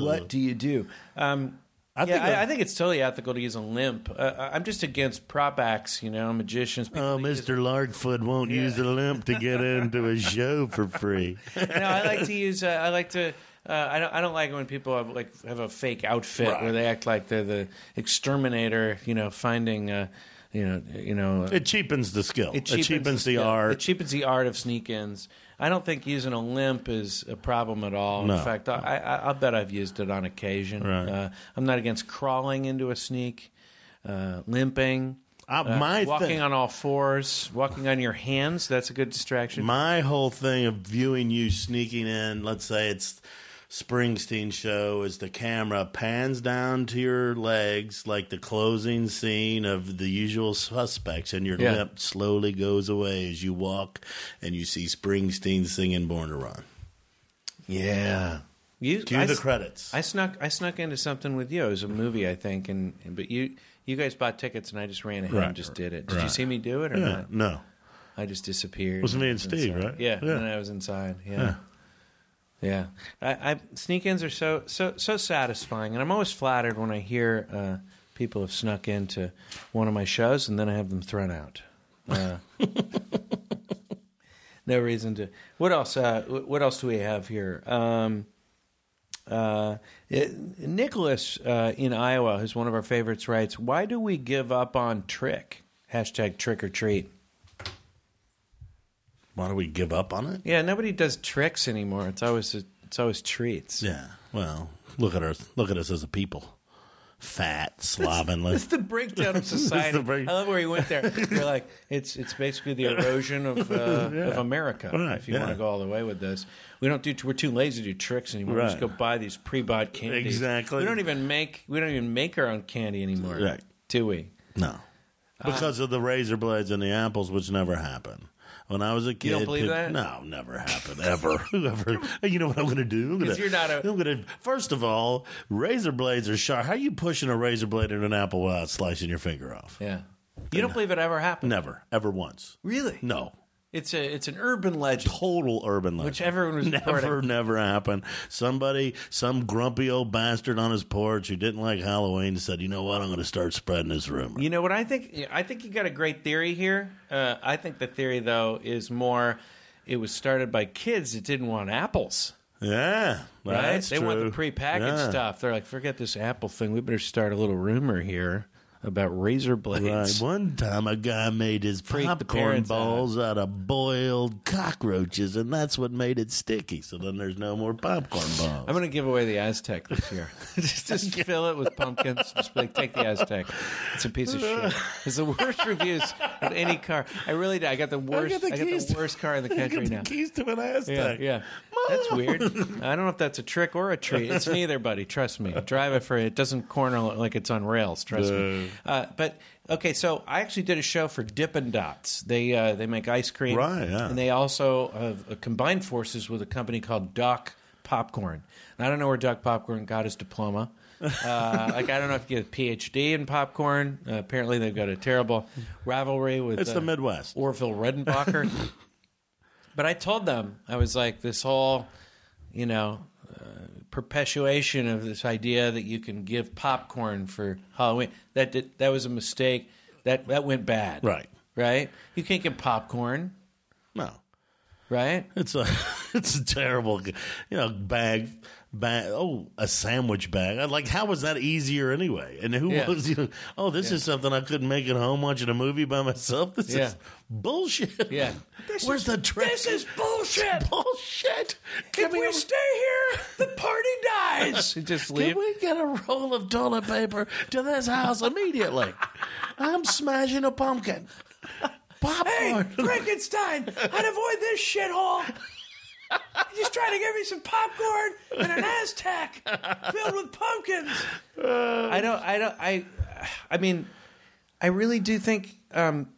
Speaker 2: what do you do? Um,
Speaker 4: I
Speaker 2: yeah,
Speaker 4: think
Speaker 2: I, I think it's totally ethical to use a limp. Uh, I'm just against prop acts, you know, magicians.
Speaker 4: Oh,
Speaker 2: that use-
Speaker 4: Mr. Larkfoot won't use a limp to get into a show for free.
Speaker 2: no, I like to use. Uh, I like to. Uh, I don't. I don't like when people have like have a fake outfit
Speaker 4: Right.
Speaker 2: where they act like they're the exterminator. You know, finding. Uh, you know. You know.
Speaker 4: It cheapens the skill. It cheapens, the
Speaker 2: yeah,
Speaker 4: art.
Speaker 2: It cheapens the art of sneak-ins. I don't think using a limp is a problem at all.
Speaker 4: No.
Speaker 2: In fact, I, I, I'll bet I've used it on occasion.
Speaker 4: Right.
Speaker 2: Uh, I'm not against crawling into a sneak, uh, limping,
Speaker 4: Uh,
Speaker 2: uh,
Speaker 4: my
Speaker 2: walking
Speaker 4: thing-
Speaker 2: on all fours, walking on your hands. That's a good distraction.
Speaker 4: My whole thing of viewing you sneaking in, let's say it's Springsteen show, as the camera pans down to your legs like the closing scene of the usual suspects, and your
Speaker 2: Yeah.
Speaker 4: lip slowly goes away as you walk and you see Springsteen singing Born to Run.
Speaker 2: yeah. You,
Speaker 4: Cue
Speaker 2: I
Speaker 4: the credits.
Speaker 2: I snuck I snuck into something with you. It was a movie, I think, and but you you guys bought tickets and I just ran ahead
Speaker 4: Right.
Speaker 2: and just did it. Did you see me do it or
Speaker 4: yeah,
Speaker 2: not?
Speaker 4: no.
Speaker 2: I just disappeared.
Speaker 4: It was me and Steve,
Speaker 2: inside.
Speaker 4: right?
Speaker 2: Yeah,
Speaker 4: Yeah.
Speaker 2: and I was inside. Yeah, yeah. I, I sneak-ins are so so so satisfying, and I'm always flattered when I hear uh, people have snuck into one of my shows, and then I have them thrown out. Uh, no reason to. What else? Uh, what else do we have here? Um, uh, it, Nicholas uh, in Iowa, who's one of our favorites, writes, "Why do we give up on trick?" Hashtag trick or treat.
Speaker 4: Why do we give up on it?
Speaker 2: Yeah, nobody does tricks anymore. It's always it's always treats.
Speaker 4: Yeah. Well, look at us. Look at us as a people. Fat, slovenly.
Speaker 2: It's the breakdown of society.
Speaker 4: break-
Speaker 2: I love where you went there. You're like, it's it's basically the erosion of uh, of America.
Speaker 4: Right,
Speaker 2: if you
Speaker 4: yeah.
Speaker 2: want to go all the way with this, we don't do. We're too lazy to do tricks anymore. We just
Speaker 4: Right.
Speaker 2: go buy these pre-bought candies.
Speaker 4: Exactly.
Speaker 2: We don't even make we don't even make our own candy anymore.
Speaker 4: Right.
Speaker 2: Do we?
Speaker 4: No. Because of the razor blades and the apples, which never happen. When I was a kid,
Speaker 2: don't believe that?
Speaker 4: No, never happened ever. Whoever, you know what I'm going to do? I'm gonna,
Speaker 2: 'Cause you're not a-
Speaker 4: I'm going to. First of all, razor blades are sharp. How are you pushing a razor blade in an apple without slicing your finger off?
Speaker 2: Yeah. You don't believe it ever happened?
Speaker 4: Never, ever once.
Speaker 2: Really?
Speaker 4: No.
Speaker 2: It's a it's an urban legend.
Speaker 4: Total urban legend.
Speaker 2: Which everyone was
Speaker 4: never,
Speaker 2: reporting.
Speaker 4: never happened. Somebody, some grumpy old bastard on his porch who didn't like Halloween said, "You know what? I'm going to start spreading this rumor."
Speaker 2: You know what I think? I think you got a great theory here. Uh, I think the theory though is more. It was started by kids that didn't want apples.
Speaker 4: Yeah,
Speaker 2: Right? they want the prepackaged
Speaker 4: Yeah.
Speaker 2: stuff. They're like, forget this apple thing. We better start a little rumor here about razor blades.
Speaker 4: Right. One time, a guy made his
Speaker 2: Freaked the
Speaker 4: popcorn
Speaker 2: parents out.
Speaker 4: balls out of boiled cockroaches, and that's what made it sticky. So then there's no more popcorn balls.
Speaker 2: I'm going to give away the Aztek this year. just, just fill it with pumpkins. Just be like, take the Aztek. It's a piece of shit. It's the worst reviews of any car. I really did. I got the worst. I
Speaker 4: the
Speaker 2: got,
Speaker 4: keys
Speaker 2: the
Speaker 4: to-
Speaker 2: worst car in the
Speaker 4: I got
Speaker 2: country
Speaker 4: the
Speaker 2: now.
Speaker 4: keys to an
Speaker 2: Yeah,
Speaker 4: Aztec.
Speaker 2: yeah. That's weird. I don't know if that's a trick or a treat. It's neither, buddy. Trust me. Drive it for it doesn't corner like it's on rails. Trust me. Uh, but okay, so I actually did a show for Dippin' Dots. They uh, they make ice cream,
Speaker 4: Right, yeah.
Speaker 2: And they also have uh, combined forces with a company called Doc Popcorn. And I don't know where Doc Popcorn got his diploma. Uh, like I don't know if you get a PhD in popcorn. Uh, apparently, they've got a terrible rivalry with
Speaker 4: It's
Speaker 2: uh,
Speaker 4: the Midwest.
Speaker 2: Orville Redenbacher. but I told them I was like this whole, you know, uh, perpetuation of this idea that you can give popcorn for Halloween. That did, that was a mistake. That that went bad.
Speaker 4: Right.
Speaker 2: Right. You can't get popcorn.
Speaker 4: No.
Speaker 2: Right.
Speaker 4: It's a it's a terrible, you know, bag. Bag, oh, a sandwich bag. I'm Like, how was that easier anyway? And who
Speaker 2: Yeah.
Speaker 4: was, you know, oh, this is something I couldn't make at home watching a movie by myself? This
Speaker 2: Yeah.
Speaker 4: is bullshit.
Speaker 2: Yeah.
Speaker 4: Where's the trick?
Speaker 2: This is bullshit.
Speaker 4: bullshit.
Speaker 2: If we stay here, the party dies. Just leave.
Speaker 4: Can we get a roll of toilet paper to this house immediately? I'm smashing a pumpkin. Popcorn.
Speaker 2: Frankenstein, I'd avoid this shithole. He's trying to give me some popcorn and an Aztek filled with pumpkins. I don't. I don't. I. I mean, I really do think. Um,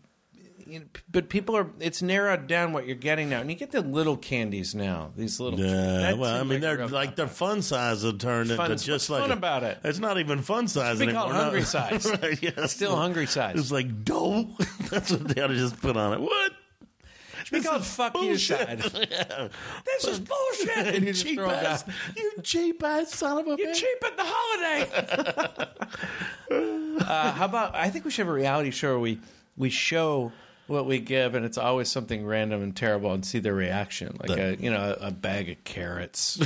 Speaker 2: you know, but people are. It's narrowed down what you're getting now, and you get the little candies now. These little.
Speaker 4: Yeah, well, I
Speaker 2: seems
Speaker 4: mean, they're
Speaker 2: real-
Speaker 4: like their fun size have turned
Speaker 2: Fun-
Speaker 4: into just
Speaker 2: what's
Speaker 4: like
Speaker 2: fun about it?
Speaker 4: It's not even fun size
Speaker 2: be
Speaker 4: anymore.
Speaker 2: called
Speaker 4: no.
Speaker 2: hungry size.
Speaker 4: right, yes.
Speaker 2: Still hungry size.
Speaker 4: It's like dough. That's what they ought to just put on it. What?
Speaker 2: It fuck you
Speaker 4: bullshit.
Speaker 2: side.
Speaker 4: Yeah.
Speaker 2: This is bullshit. And you just
Speaker 4: cheap
Speaker 2: throw
Speaker 4: ass,
Speaker 2: down.
Speaker 4: you cheap ass son of a
Speaker 2: You
Speaker 4: bitch.
Speaker 2: cheap at the holiday. uh, how about? I think we should have a reality show where we we show what we give, and it's always something random and terrible, and see their reaction, like a you know a, a bag of carrots.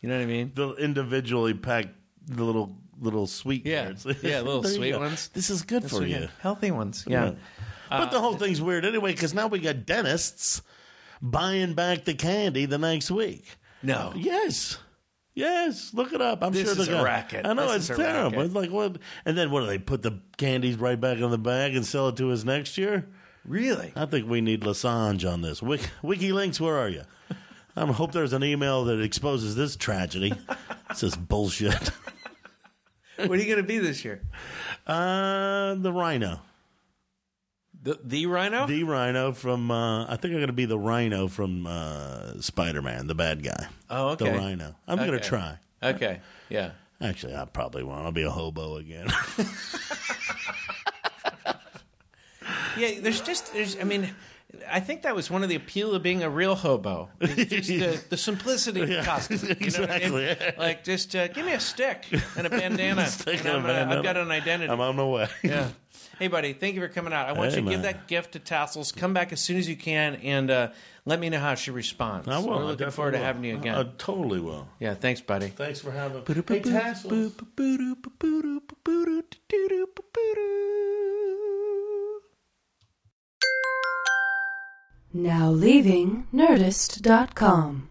Speaker 2: you know what I mean?
Speaker 4: the individually packed the little little sweet
Speaker 2: Yeah.
Speaker 4: carrots.
Speaker 2: Yeah, little sweet ones.
Speaker 4: This is good for you.
Speaker 2: yeah, healthy ones. Yeah.
Speaker 4: But the whole thing's weird anyway because now we got dentists buying back the candy the next week.
Speaker 2: No.
Speaker 4: Yes. Yes, look it up. I'm
Speaker 2: This
Speaker 4: sure
Speaker 2: is
Speaker 4: the
Speaker 2: a racket.
Speaker 4: I know
Speaker 2: This
Speaker 4: it's terrible. It's like what? And then what do they put the candies right back in the bag and sell it to us next year?
Speaker 2: Really?
Speaker 4: I think we need Assange on this. Wiki, WikiLeaks, where are you? I hope there's an email that exposes this tragedy. this is bullshit.
Speaker 2: what are you going to be this year?
Speaker 4: Uh, the Rhino.
Speaker 2: The the rhino?
Speaker 4: The Rhino from, uh, I think I'm going to be the Rhino from uh, Spider Man, the bad guy.
Speaker 2: oh, okay.
Speaker 4: The Rhino. I'm going to try.
Speaker 2: Okay. Yeah.
Speaker 4: Actually, I probably won't. I'll be a hobo again.
Speaker 2: Yeah, there's just there's I mean I think that was one of the appeal of being a real hobo. It's just the, the simplicity of the costume. You know what I mean?
Speaker 4: Exactly.
Speaker 2: Like just uh, give me a stick and a bandana.
Speaker 4: Stick
Speaker 2: and
Speaker 4: a
Speaker 2: uh,
Speaker 4: bandana.
Speaker 2: I've got an identity.
Speaker 4: I'm on my way.
Speaker 2: yeah. Hey, buddy, thank you for coming out. I want
Speaker 4: Hey,
Speaker 2: you to give that gift to Tassels. Come back as soon as you can and uh, let me know how she responds.
Speaker 4: I will.
Speaker 2: We're looking
Speaker 4: definitely
Speaker 2: forward to having you again.
Speaker 4: I totally will.
Speaker 2: yeah, thanks, buddy.
Speaker 4: Thanks for having me. Hey, Tassels.
Speaker 1: Now leaving Nerdist.com.